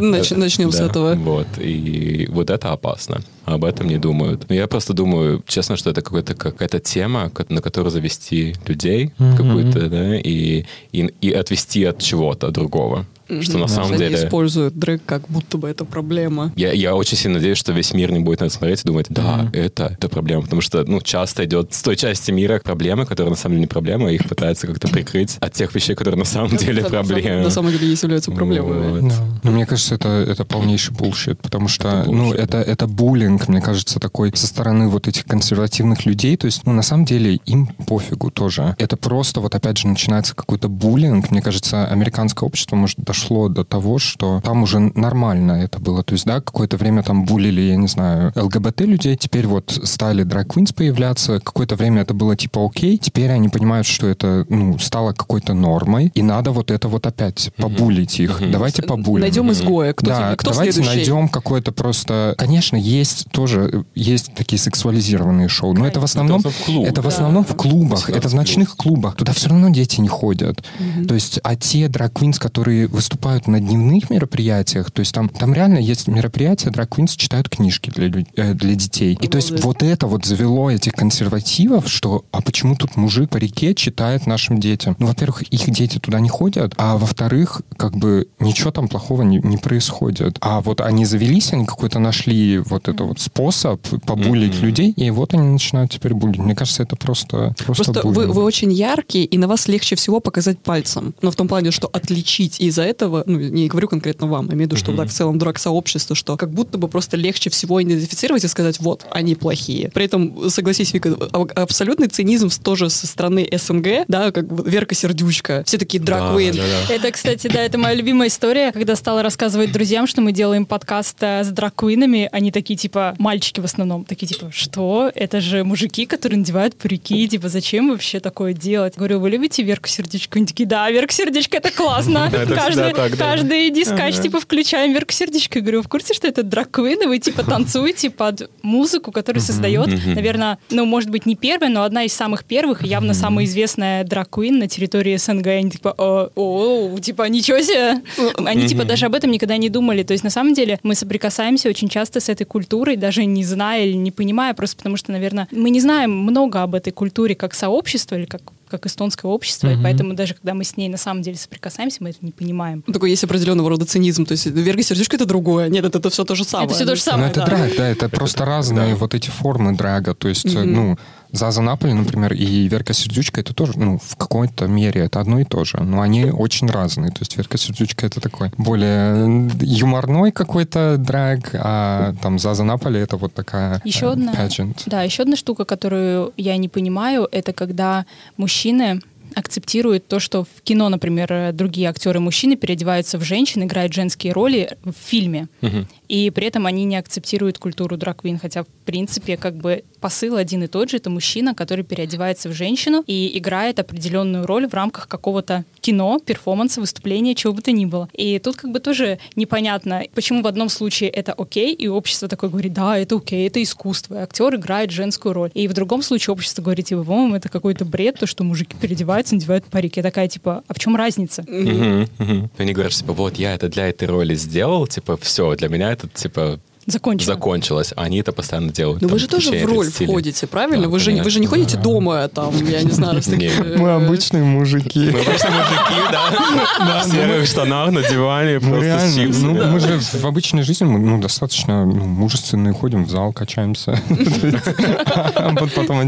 Нач- начнем с Да, этого. Вот. И вот это опасно. Об этом не думают. Но я просто думаю, честно, что это какая-то какая-то тема, на которую завести людей какую-то, да, и, и, и отвести от чего-то другого. Что на самом Они деле... используют drag как будто бы это проблема. Я, я очень сильно надеюсь, что весь мир не будет на это смотреть и думать, да, это, это проблема. Потому что, ну, часто идет с той части мира проблемы, которые на самом деле не проблема, их пытаются как-то прикрыть от тех вещей, которые на самом деле проблемы. На самом деле есть являются проблемами. Вот. Да. Ну, мне кажется, это, это полнейший bullshit, потому что, Это ну, это, это буллинг, мне кажется, такой со стороны вот этих консервативных людей. То есть, ну, на самом деле, им пофигу тоже. Это просто, вот опять же, начинается какой-то буллинг. Мне кажется, американское общество, может, дошло до того, что там уже нормально это было. То есть, да, какое-то время там булили, я не знаю, ЛГБТ людей, теперь вот стали drag queens появляться, какое-то время это было типа окей, теперь они понимают, что это, ну, стало какой-то нормой, и надо вот это вот опять побулить их. Давайте побулим. Найдем изгоя. Кто, да, тебе- кто давайте следующий? найдем какое-то просто... Конечно, есть тоже, э, есть такие сексуализированные шоу, но это в основном... Это в клубах. Это в основном в клубах, это в ночных клубах. Туда все равно дети не ходят. То есть, а те драг-квинс, которые выступают на дневных мероприятиях, то есть там, там реально есть мероприятия, драг-квинс читают книжки для, э, для детей. И то есть вот это вот завело этих консервативов, что а почему тут мужик по реке читает нашим детям? Ну, во-первых, их дети туда не ходят, а во-вторых, как бы ничего там плохого не, не происходит. А вот они завелись, они какой-то нашли вот это вот способ побулить Мгм. людей, и вот они начинают теперь булить. Мне кажется, это просто просто, Просто вы, вы очень яркие, и на вас легче всего показать пальцем. Но в том плане, что отличить из-за этого, ну, не говорю конкретно вам, я имею в виду, что так в целом драк сообщество, что как будто бы просто легче всего идентифицировать и сказать, вот, они плохие. При этом, согласись, Вика, абсолютный цинизм тоже со стороны СНГ, да, как бы Верка Сердючка, все такие драг Да, да, да. Это, кстати, да, это моя любимая история, когда стала рассказывать друзьям, что мы делаем подкаст э, с драквинами, они такие, типа, мальчики в основном, такие, типа, что? Это же мужики, которые надевают парики, типа, зачем вообще такое делать? Говорю, вы любите Верку Сердечко? Они такие, да, Верка Сердечко, это классно. Каждый мы так, да. каждый дискач, типа, включаем Верку Сердечко. Я говорю, в курсе, что это драг-квин, и вы, типа, танцуете под музыку, которую создает, наверное, ну, может быть, не первая, но одна из самых первых, и явно самая известная драг-квин на территории СНГ. Они, типа, о, о, типа, ничего себе. Они, типа, даже об этом никогда не думали. То есть, на самом деле, мы соприкасаемся очень часто с этой культурой, даже не зная или не понимая, просто потому что, наверное, мы не знаем много об этой культуре как сообщество или как как эстонское общество, и поэтому даже когда мы с ней на самом деле соприкасаемся, мы это не понимаем. Ну, Такой есть определенного рода цинизм. То есть Верга Сердючка это другое. Нет, это, это все то же самое. Это все то же Ну, самое, это да. драг, да, это просто разные вот эти формы драга. То есть, э, ну, Заза Наполи, например, и Верка Сердючка, это тоже, ну, в какой-то мере это одно и то же. Но они очень разные. То есть Верка Сердючка это такой более юморной какой-то драг, а там Заза Наполи это вот такая Еще э, одна, pageant. да, еще одна штука, которую я не понимаю, это когда мужчины акцептируют то, что в кино, например, э, другие актеры мужчины переодеваются в женщин, играют женские роли в фильме, и при этом они не акцептируют культуру драквин, хотя в принципе как бы посыл один и тот же, это мужчина, который переодевается в женщину и играет определенную роль в рамках какого-то кино, перформанса, выступления, чего бы то ни было. И тут как бы тоже непонятно, почему в одном случае это окей, и общество такое говорит, да, это окей, это искусство, и актер играет женскую роль. И в другом случае общество говорит, типа, по-моему, это какой-то бред, то, что мужики переодеваются, надевают парики. Я такая, типа, а в чем разница? Мгм. Они говорят, типа, вот я это для этой роли сделал, типа, все, для меня это, типа, Закончено. закончилось. А они это постоянно делают. Но там, вы же тоже в роль 30 лет. входите, правильно? Да, вы, же, вы же не ходите дома, там, я не знаю. Мы э, обычные мужики. Мы просто мужики, да? В серых штанах на диване, просто ну, мы же в обычной жизни мы, ну, достаточно ну, мужественные, ходим в зал, качаемся. А вот потом а.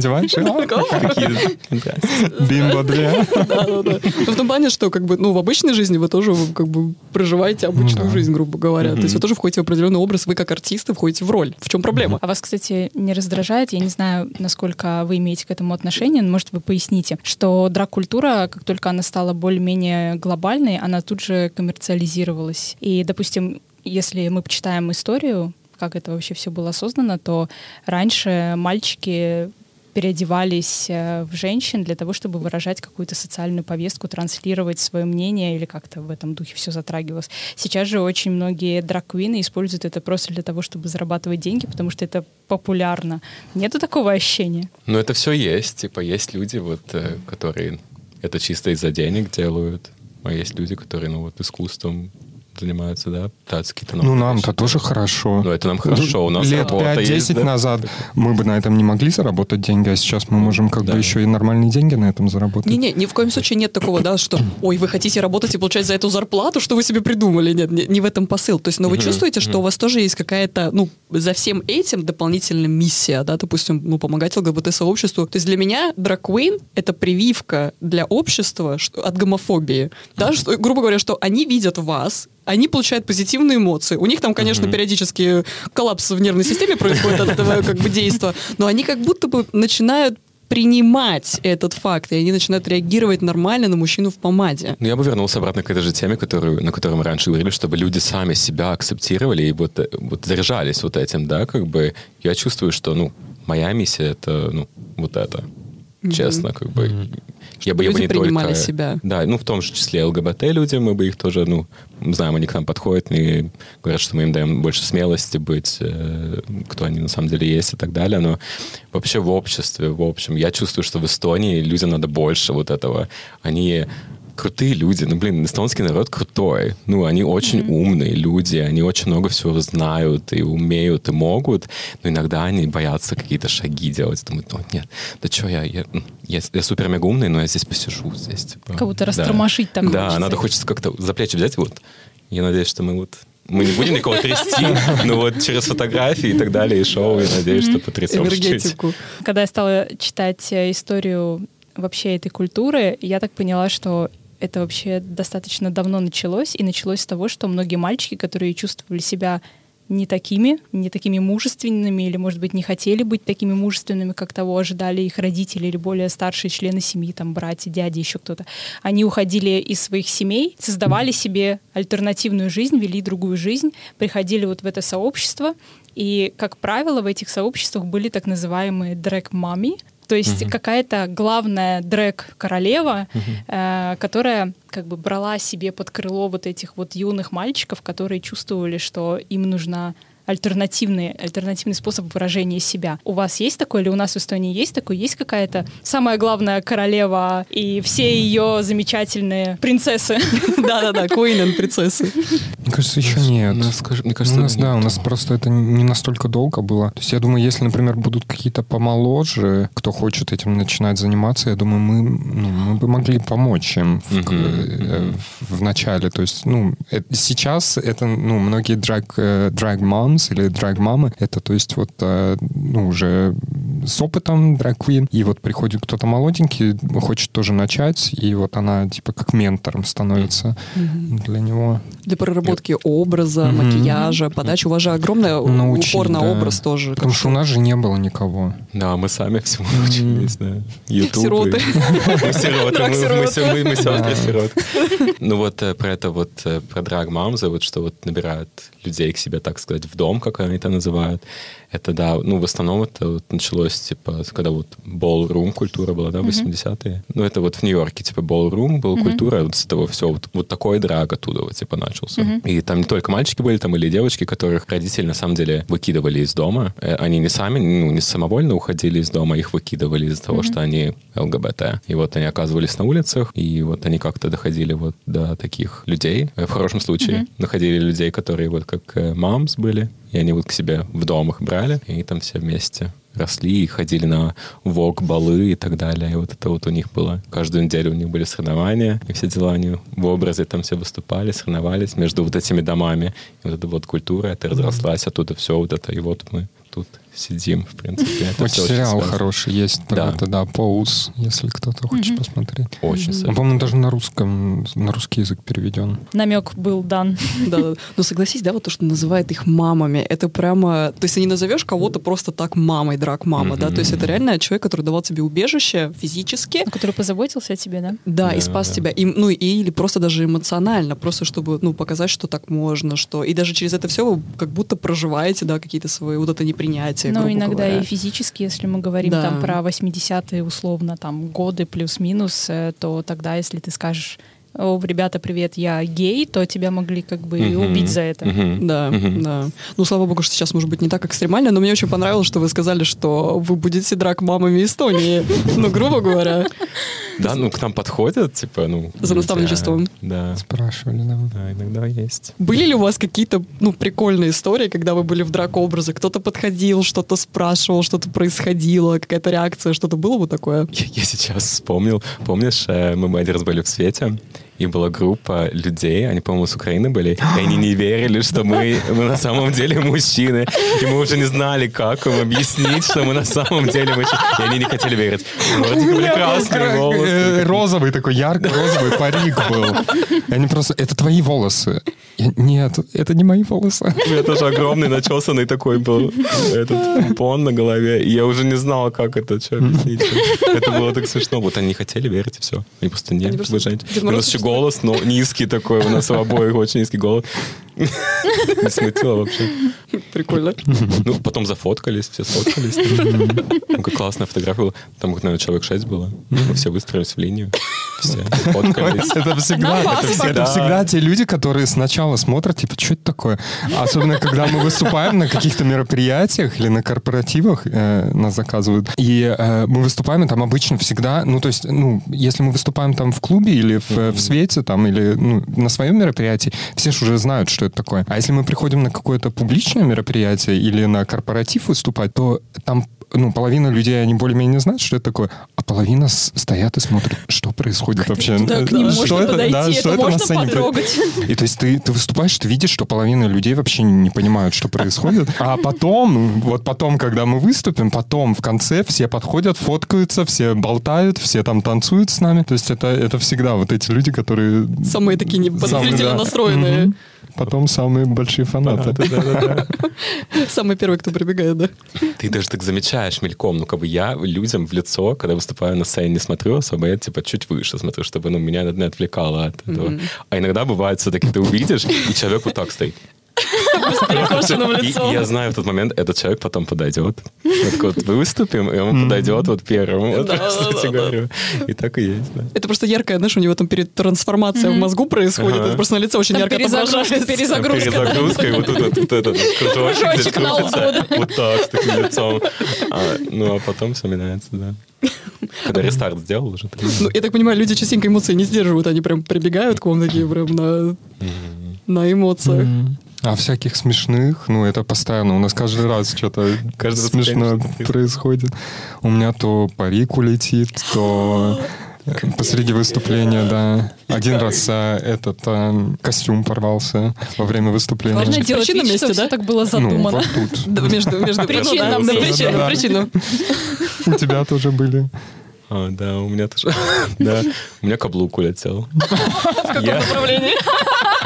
Да-да-да. Ну, в том плане, что как бы, ну, в обычной жизни вы тоже как бы проживаете обычную да. жизнь, грубо говоря. То есть вы тоже входите в определенный образ, вы как артисты входите в роль. В чем проблема? А вас, кстати, не раздражает, я не знаю, насколько вы имеете к этому отношение, но, может, вы поясните, что драг-культура, как только она стала более-менее глобальной, она тут же коммерциализировалась. И, допустим, если мы почитаем историю, как это вообще все было создано, то раньше мальчики переодевались э, в женщин для того, чтобы выражать какую-то социальную повестку, транслировать свое мнение или как-то в этом духе все затрагивалось. Сейчас же очень многие драг-квины используют это просто для того, чтобы зарабатывать деньги, потому что это популярно. Нету такого ощущения? Ну, это все есть. Типа, есть люди, вот, э, которые это чисто из-за денег делают, а есть люди, которые, ну, вот, искусством занимаются, да, пытаются какие-то Ну, нам-то тоже хорошо. Ну, это нам хорошо, у нас Лет работа есть, 5-10 да? назад мы бы на этом не могли заработать деньги, а сейчас мы можем как Да. бы еще и нормальные деньги на этом заработать. Не-не, ни в коем случае нет такого, да, что, ой, вы хотите работать и получать за эту зарплату, что вы себе придумали. Нет, не, не в этом посыл. То есть, но вы чувствуете, что у вас тоже есть какая-то, ну, за всем этим дополнительная миссия, да, допустим, ну, помогать ЛГБТ-сообществу. То есть для меня драг-квин — это прививка для общества что, от гомофобии. Да, что, грубо говоря, что они видят вас, они получают позитивные эмоции. У них там, конечно, периодически коллапс в нервной системе происходит от этого как бы действия, но они как будто бы начинают принимать этот факт, и они начинают реагировать нормально на мужчину в помаде. Ну, я бы вернулся обратно к этой же теме, которую, на которой мы раньше говорили, чтобы люди сами себя акцептировали и вот, э, вот заряжались вот этим, да, как бы я чувствую, что, ну, моя миссия — это, ну, вот это. Честно, как бы. Я бы, я бы люди не принимали только... себя. Да, ну, в том же числе ЛГБТ люди, мы бы их тоже, ну, знаем, они к нам подходят и говорят, что мы им даем больше смелости быть, э, кто они на самом деле есть и так далее. Но вообще в обществе, в общем, я чувствую, что в Эстонии людям надо больше вот этого. Они крутые люди. Ну, блин, эстонский народ крутой. Ну, они очень умные люди, они очень много всего знают и умеют, и могут, но иногда они боятся какие-то шаги делать. Думают, ну, нет, да что, я, я, я, я супер-мега умный, но я здесь посижу. Здесь, типа, Как будто да. растормошить так Да, хочется. надо хочется как-то за плечи взять, вот. Я надеюсь, что мы вот мы не будем никого трясти, но вот через фотографии и так далее, и шоу, я надеюсь, что потрясем. Энергетику. Когда я стала читать э, историю вообще этой культуры, я так поняла, что это вообще достаточно давно началось, и началось с того, что многие мальчики, которые чувствовали себя не такими, не такими мужественными, или, может быть, не хотели быть такими мужественными, как того ожидали их родители или более старшие члены семьи, там, братья, дяди, еще кто-то. Они уходили из своих семей, создавали себе альтернативную жизнь, вели другую жизнь, приходили вот в это сообщество, и, как правило, в этих сообществах были так называемые дрэк-мами, То есть какая-то главная дрэк-королева, э, которая как бы брала себе под крыло вот этих вот юных мальчиков, которые чувствовали, что им нужна альтернативный, альтернативный способ выражения себя. У вас есть такой или у нас в Эстонии есть такой? Есть какая-то самая главная королева и все ее замечательные принцессы? Да-да-да, Queen принцессы. Мне кажется, еще нет. Мне кажется, у нас, да, у нас просто это не настолько долго было. То есть я думаю, если, например, будут какие-то помоложе, кто хочет этим начинать заниматься, я думаю, мы, ну, мы бы могли помочь им в, uh-huh. в, в начале. То есть, ну, это, сейчас это, ну, многие драг, драг moms или драг-мамы. Это, то есть, вот, э, ну, уже с опытом драг-квин. И вот приходит кто-то молоденький, хочет тоже начать, и вот она, типа, как ментором становится mm-hmm. для него. Для проработки образа, mm-hmm. макияжа, подачи. У вас же огромный Научить, упор на да. образ тоже. Потому что у нас же не было никого. Да, мы сами всему научились, да. YouTube. Сироты. Мы сироты. Мы сестры сирот. Ну вот э, про это вот, э, про драг-мамза, вот что вот набирают людей к себе, так сказать, в дом, как они это называют. Это, да, ну, в основном это вот началось, типа, когда вот ballroom культура была, да, 80-е. Mm-hmm. Ну, это вот в Нью-Йорке, типа, ballroom была mm-hmm. культура, вот с этого все, вот, вот такой драг оттуда вот, типа, начался. Mm-hmm. И там не только мальчики были, там или девочки, которых родители, на самом деле, выкидывали из дома. Э, они не сами, ну, не самовольно уходили из дома, их выкидывали из-за того, что они ЛГБТ. И вот они оказывались на улицах, и вот они как-то доходили вот до таких людей, э, в хорошем случае, находили людей, которые вот как мамс э, были, и они вот к себе в дом их брали, и там все вместе росли и ходили на вок, балы и так далее. И вот это вот у них было. Каждую неделю у них были соревнования, и все дела они в образе там все выступали, соревновались между вот этими домами. И вот эта вот культура, это разрослась оттуда все вот это. И вот мы тут сидим, в принципе. Это очень сериал очень хороший есть да. это, да, Поуз, если кто-то хочет mm-hmm. посмотреть. Очень mm-hmm. По-моему, даже на русском, на русский язык переведен. Намек был дан. Да, да. Но согласись, да, вот то, что называет их мамами, это прямо... То есть ты не назовешь кого-то просто так мамой, драк мама, да? То есть это реально человек, который давал тебе убежище физически. Который позаботился о тебе, да? Да, и спас тебя. И, ну, и, или просто даже эмоционально, просто чтобы, ну, показать, что так можно, что... И даже через это все вы как будто проживаете, да, какие-то свои вот это непринятие, Ну, иногда говоря. и физически, если мы говорим да. там про 80-е условно, там годы плюс-минус, э, то тогда, если ты скажешь о, ребята, привет, я гей, то тебя могли как бы uh-huh. убить за это. Uh-huh. Да, uh-huh. да. Ну, слава богу, что сейчас может быть не так экстремально, но мне очень понравилось, что вы сказали, что вы будете драк мамами Эстонии. Ну, грубо говоря. Да, ну к нам подходят, типа, ну... За наставничеством. Да. Спрашивали, да. Да, иногда есть. Были ли у вас какие-то, ну, прикольные истории, когда вы были в драк-образе? Кто-то подходил, что-то спрашивал, что-то происходило, какая-то реакция, что-то было бы такое? Я, я сейчас вспомнил. Помнишь, э, мы один раз были в свете, и была группа людей, они, по-моему, с Украины были, и они не верили, что мы, мы на самом деле мужчины, и мы уже не знали, как им объяснить, что мы на самом деле мужчины, и они не хотели верить. Вроде были красные волосы. Э, розовый такой, ярко-розовый парик был. Они просто, это твои волосы. Я, нет, это не мои волосы. У меня тоже огромный начесанный такой был этот пон на голове, и я уже не знал, как это, что объяснить. Это было так смешно. Вот они не хотели верить, и все. Они просто не, вы женщины. Плюс еще голос, но низкий такой, у нас у обоих очень низкий голос. Не смутило вообще. Прикольно. Ну, потом зафоткались, все сфоткались. Ну, как классная фотография была. Там, наверное, человек шесть было. Мы все выстроились в линию. Все сфоткались. Это всегда, это всегда те люди, которые сначала смотрят, типа, что это такое? Особенно, когда мы выступаем на каких-то мероприятиях или на корпоративах, э, нас заказывают, и э, мы выступаем, и там обычно всегда, ну, то есть, ну, если мы выступаем там в клубе или в, в свете, там, или ну, на своем мероприятии, все же уже знают, что это такое. А если мы приходим на какое-то публичное мероприятие или на корпоратив выступать, то там ну, половина людей, они более-менее знают, что это такое, а половина стоят и смотрят, что происходит как вообще. Да, к ним что можно это, подойти, да, это, что это можно на сцене потрогать. И то есть ты, ты выступаешь, ты видишь, что половина людей вообще не понимают, что происходит. А потом, вот потом, когда мы выступим, потом в конце все подходят, фоткаются, все болтают, все там танцуют с нами. То есть это, это всегда вот эти люди, которые... Самые такие неподозрительно да. настроенные. Угу. Потом самые большие фанаты. Самый первый, кто прибегает, да. Ты даже так замечаешь мельком. Ну, как бы я людям в лицо, когда выступаю на сцене, не смотрю особо, я типа чуть выше смотрю, чтобы ну, меня не отвлекало от этого. А иногда бывает все-таки ты увидишь, и человек вот так стоит. Я знаю в тот момент, этот человек потом подойдет. Вот, так вот выступим, и он подойдет вот первым. Вот, да. говорю. И так и есть. Это просто яркая, знаешь, у него там перед трансформация в мозгу происходит, это просто на лице очень ярко перезагрузка, отображается. перезагрузка. Перезагрузка, и вот тут этот кружочек здесь крутится, вот так, с таким лицом. А, ну, а потом все меняется, да. Когда рестарт сделал уже. Ну, я так понимаю, люди частенько эмоции не сдерживают, они прям прибегают к вам такие прям на, на эмоциях. А всяких смешных, ну, это постоянно. У нас каждый раз что-то Каждый раз смешное конечно, происходит. У меня то парик улетит, то э, посреди выступления, да. Один раз а, этот а, костюм порвался во время выступления. Важно делать вид, месте, что все да? так было Ну, задумано. вот тут. Да, между, между Причинам, ну, Да. причину. У тебя тоже были. А, да, у меня тоже. Да, у меня каблук улетел. Я, Направление.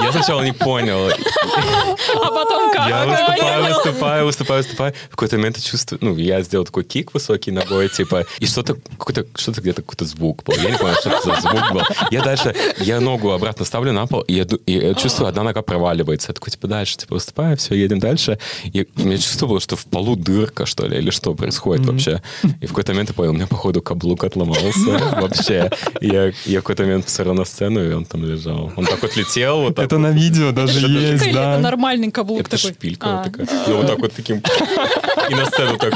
я сначала не понял. А потом как? Я выступаю, выступаю, выступаю, выступаю. В какой-то момент я чувствую, ну, я сделал такой кик высокий ногой, типа, и что-то, какой-то, что-то где-то какой-то звук был. Я не понял, что это за звук был. Я дальше, я ногу обратно ставлю на пол, и я, и я чувствую, одна нога проваливается. Я такой, типа, дальше, типа, выступаю, все, едем дальше. И у меня чувство было, что в полу дырка, что ли, или что происходит вообще. И в какой-то момент я понял, у меня, походу, каблук отломался вообще. Я, я какой-то момент посмотрел на сцену, и он там лежал. Он так вот летел, вот так Это на видео даже Это есть, Или это да. нормальный каблук это такой? шпилька А. такая. Ну, вот так вот таким... И на сцену так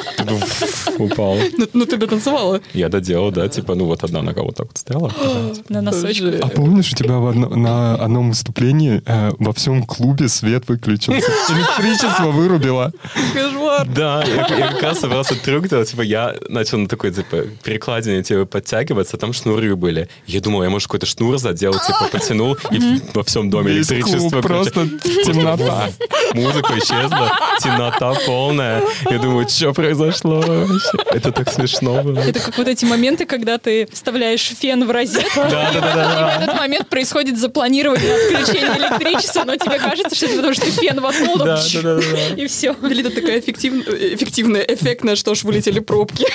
упал. Ну, ну, ты бы танцевала. Я доделал, да, типа, ну вот одна нога вот так вот стояла. На носочку. Тоже. А помнишь, у тебя на одном выступлении э, во всем клубе свет выключился? Электричество вырубило. Кошмар. Да, я, я как раз собрался трюк делать, типа, я начал на такой, типа, перекладине, типа, подтягиваться, там шнуры были. Я думал, я, может, какой-то шнур задел, типа, потянул, и во всем доме Весь электричество. клуб просто темнота. Музыка исчезла, темнота полная. Я думаю, что произошло вообще? Это так смешно было. Это как вот эти моменты, когда ты вставляешь фен в розетку, Да, да, да, да. и в этот момент происходит запланирование отключения электричества, но тебе кажется, что это потому, что ты фен воткнул, Да, там, да, да, да. и все. Или это такая эффективная, эффективная, эффектная, что ж вылетели пробки.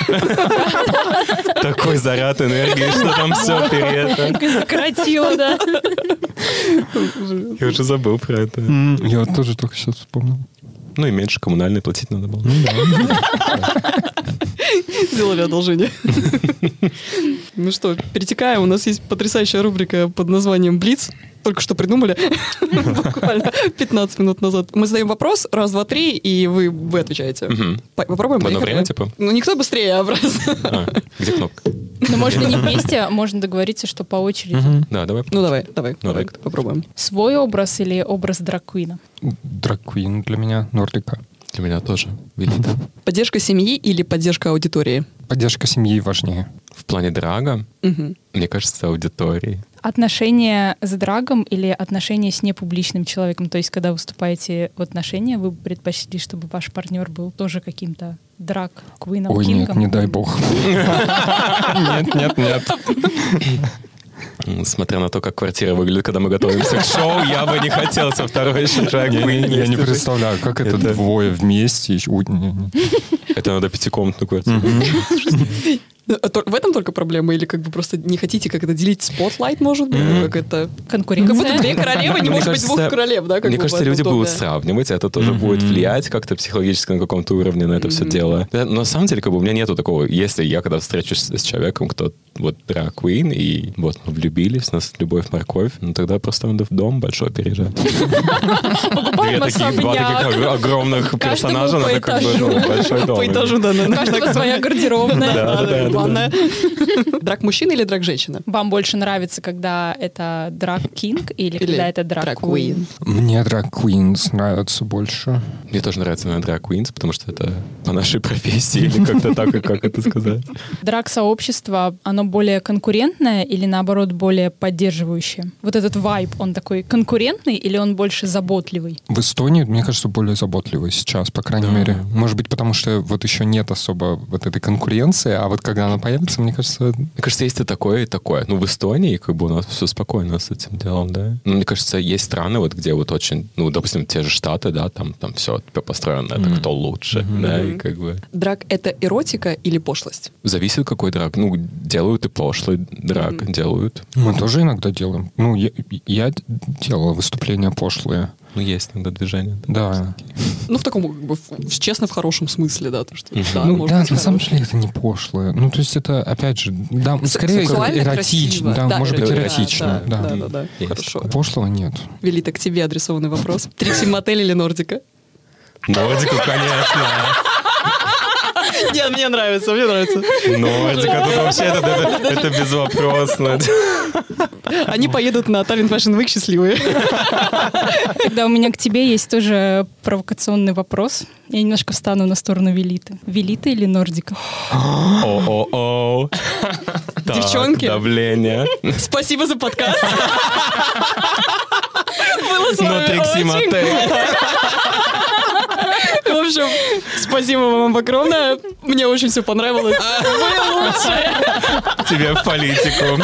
Такой заряд энергии, что там все перед. Сократило, да. Я уже забыл про это. Я вот тоже только сейчас вспомнил. Ну и меньше коммунальные платить надо было. Сделали одолжение. Ну что, перетекаем. У нас есть потрясающая рубрика под названием «Блиц». Только что придумали. Буквально 15 минут назад. Мы задаем вопрос, раз, два, три, и вы, вы отвечаете. Попробуем? В одно время, типа? Ну, никто быстрее, а просто... А, где кнопка? Но можно не вместе, а можно договориться, что по очереди. Да, давай. Ну, давай, давай, Ну, давай, давай. попробуем. Свой образ или образ дракуина? Драквин для меня, Нордика. Для меня тоже. Велита. Поддержка семьи или поддержка аудитории? Поддержка семьи важнее. В плане драга, Мгм. мне кажется, аудитории. Отношения с драгом или отношения с непубличным человеком? То есть, когда выступаете в отношения, вы предпочли, чтобы ваш партнер был тоже каким-то драг квином, Ой, нет, кингом? не дай бог. Нет, нет, нет. Смотря на то, как квартира выглядит, когда мы готовимся к шоу, я бы не хотел со второй еще drag Я не- я представляю, как это Это- двое вместе. еще- Ой, не, не. Это надо пятикомнатную квартиру. То- В этом только проблема? Или как бы просто не хотите как это делить spotlight, может быть? Ну, Как это... Конкуренция. Как будто две королевы, не может быть двух королев, да? как Мне бы кажется, люди будут сравнивать, это тоже будет влиять как-то психологически на каком-то уровне на это все дело. Но на самом деле, как бы у меня нету такого, если я когда встречусь с человеком, кто вот drag queen, и вот мы влюбились, у нас любовь, морковь, ну тогда просто надо в дом большой переезжать. Две такие, два таких ог- огромных персонажа, надо как бы ну, большой дом. По этажу, да. на- У на- каждого своя гардеробная. Главное. Драк мужчина или драк женщина? Вам больше нравится, когда это драг кинг или, Или когда это драг drag квин? Мне Drag Queens нравятся больше. Мне тоже нравится, наверное, drag queens, потому что это по нашей профессии, или как-то так, как это сказать. Драг-сообщество, оно более конкурентное или, наоборот, более поддерживающее? Вот этот вайб, он такой конкурентный или он больше заботливый? В Эстонии, мне кажется, более заботливый сейчас, по крайней Да. мере. Может быть, потому что вот еще нет особо вот этой конкуренции, а вот когда она появится, мне кажется, Мне кажется, есть и такое, и такое. Ну, в Эстонии как бы у нас все спокойно с этим делом, да. Ну, мне кажется, есть страны, вот где вот очень, ну, допустим, те же Штаты, да, там, там все построено, это кто лучше, да, и как бы... Драк — это эротика или пошлость? Зависит, какой драк. Ну, делают и пошлый драк, делают. мы тоже иногда делаем. Ну, я, я делал выступления пошлые. Ну, есть иногда движение. Да. Ну, в таком, как бы, в- честно, в хорошем смысле, да, то, что, да, ну, да, быть на самом деле это не пошлое. Ну, то есть это, опять же, да, скорее эротично. красиво. Да, может быть, да, эротично. Да, Да, да, да, Хорошо. Пошлого нет. Велита, к тебе адресованный вопрос. Трикси Мотель или Нордика? Нордику, конечно. Нет, мне нравится, мне нравится. Нордика, тут вообще это, это, это безвопросно. Они поедут на Tallinn Fashion Week счастливые. Тогда у меня к тебе есть тоже провокационный вопрос. Я немножко встану на сторону Велиты. Велита или Нордика? О-о-о. Девчонки. Давление. Спасибо за подкаст. Было с Но вами Трикси очень. В общем, спасибо вам огромное. Мне очень все понравилось. Вы лучшие. Тебе в политику.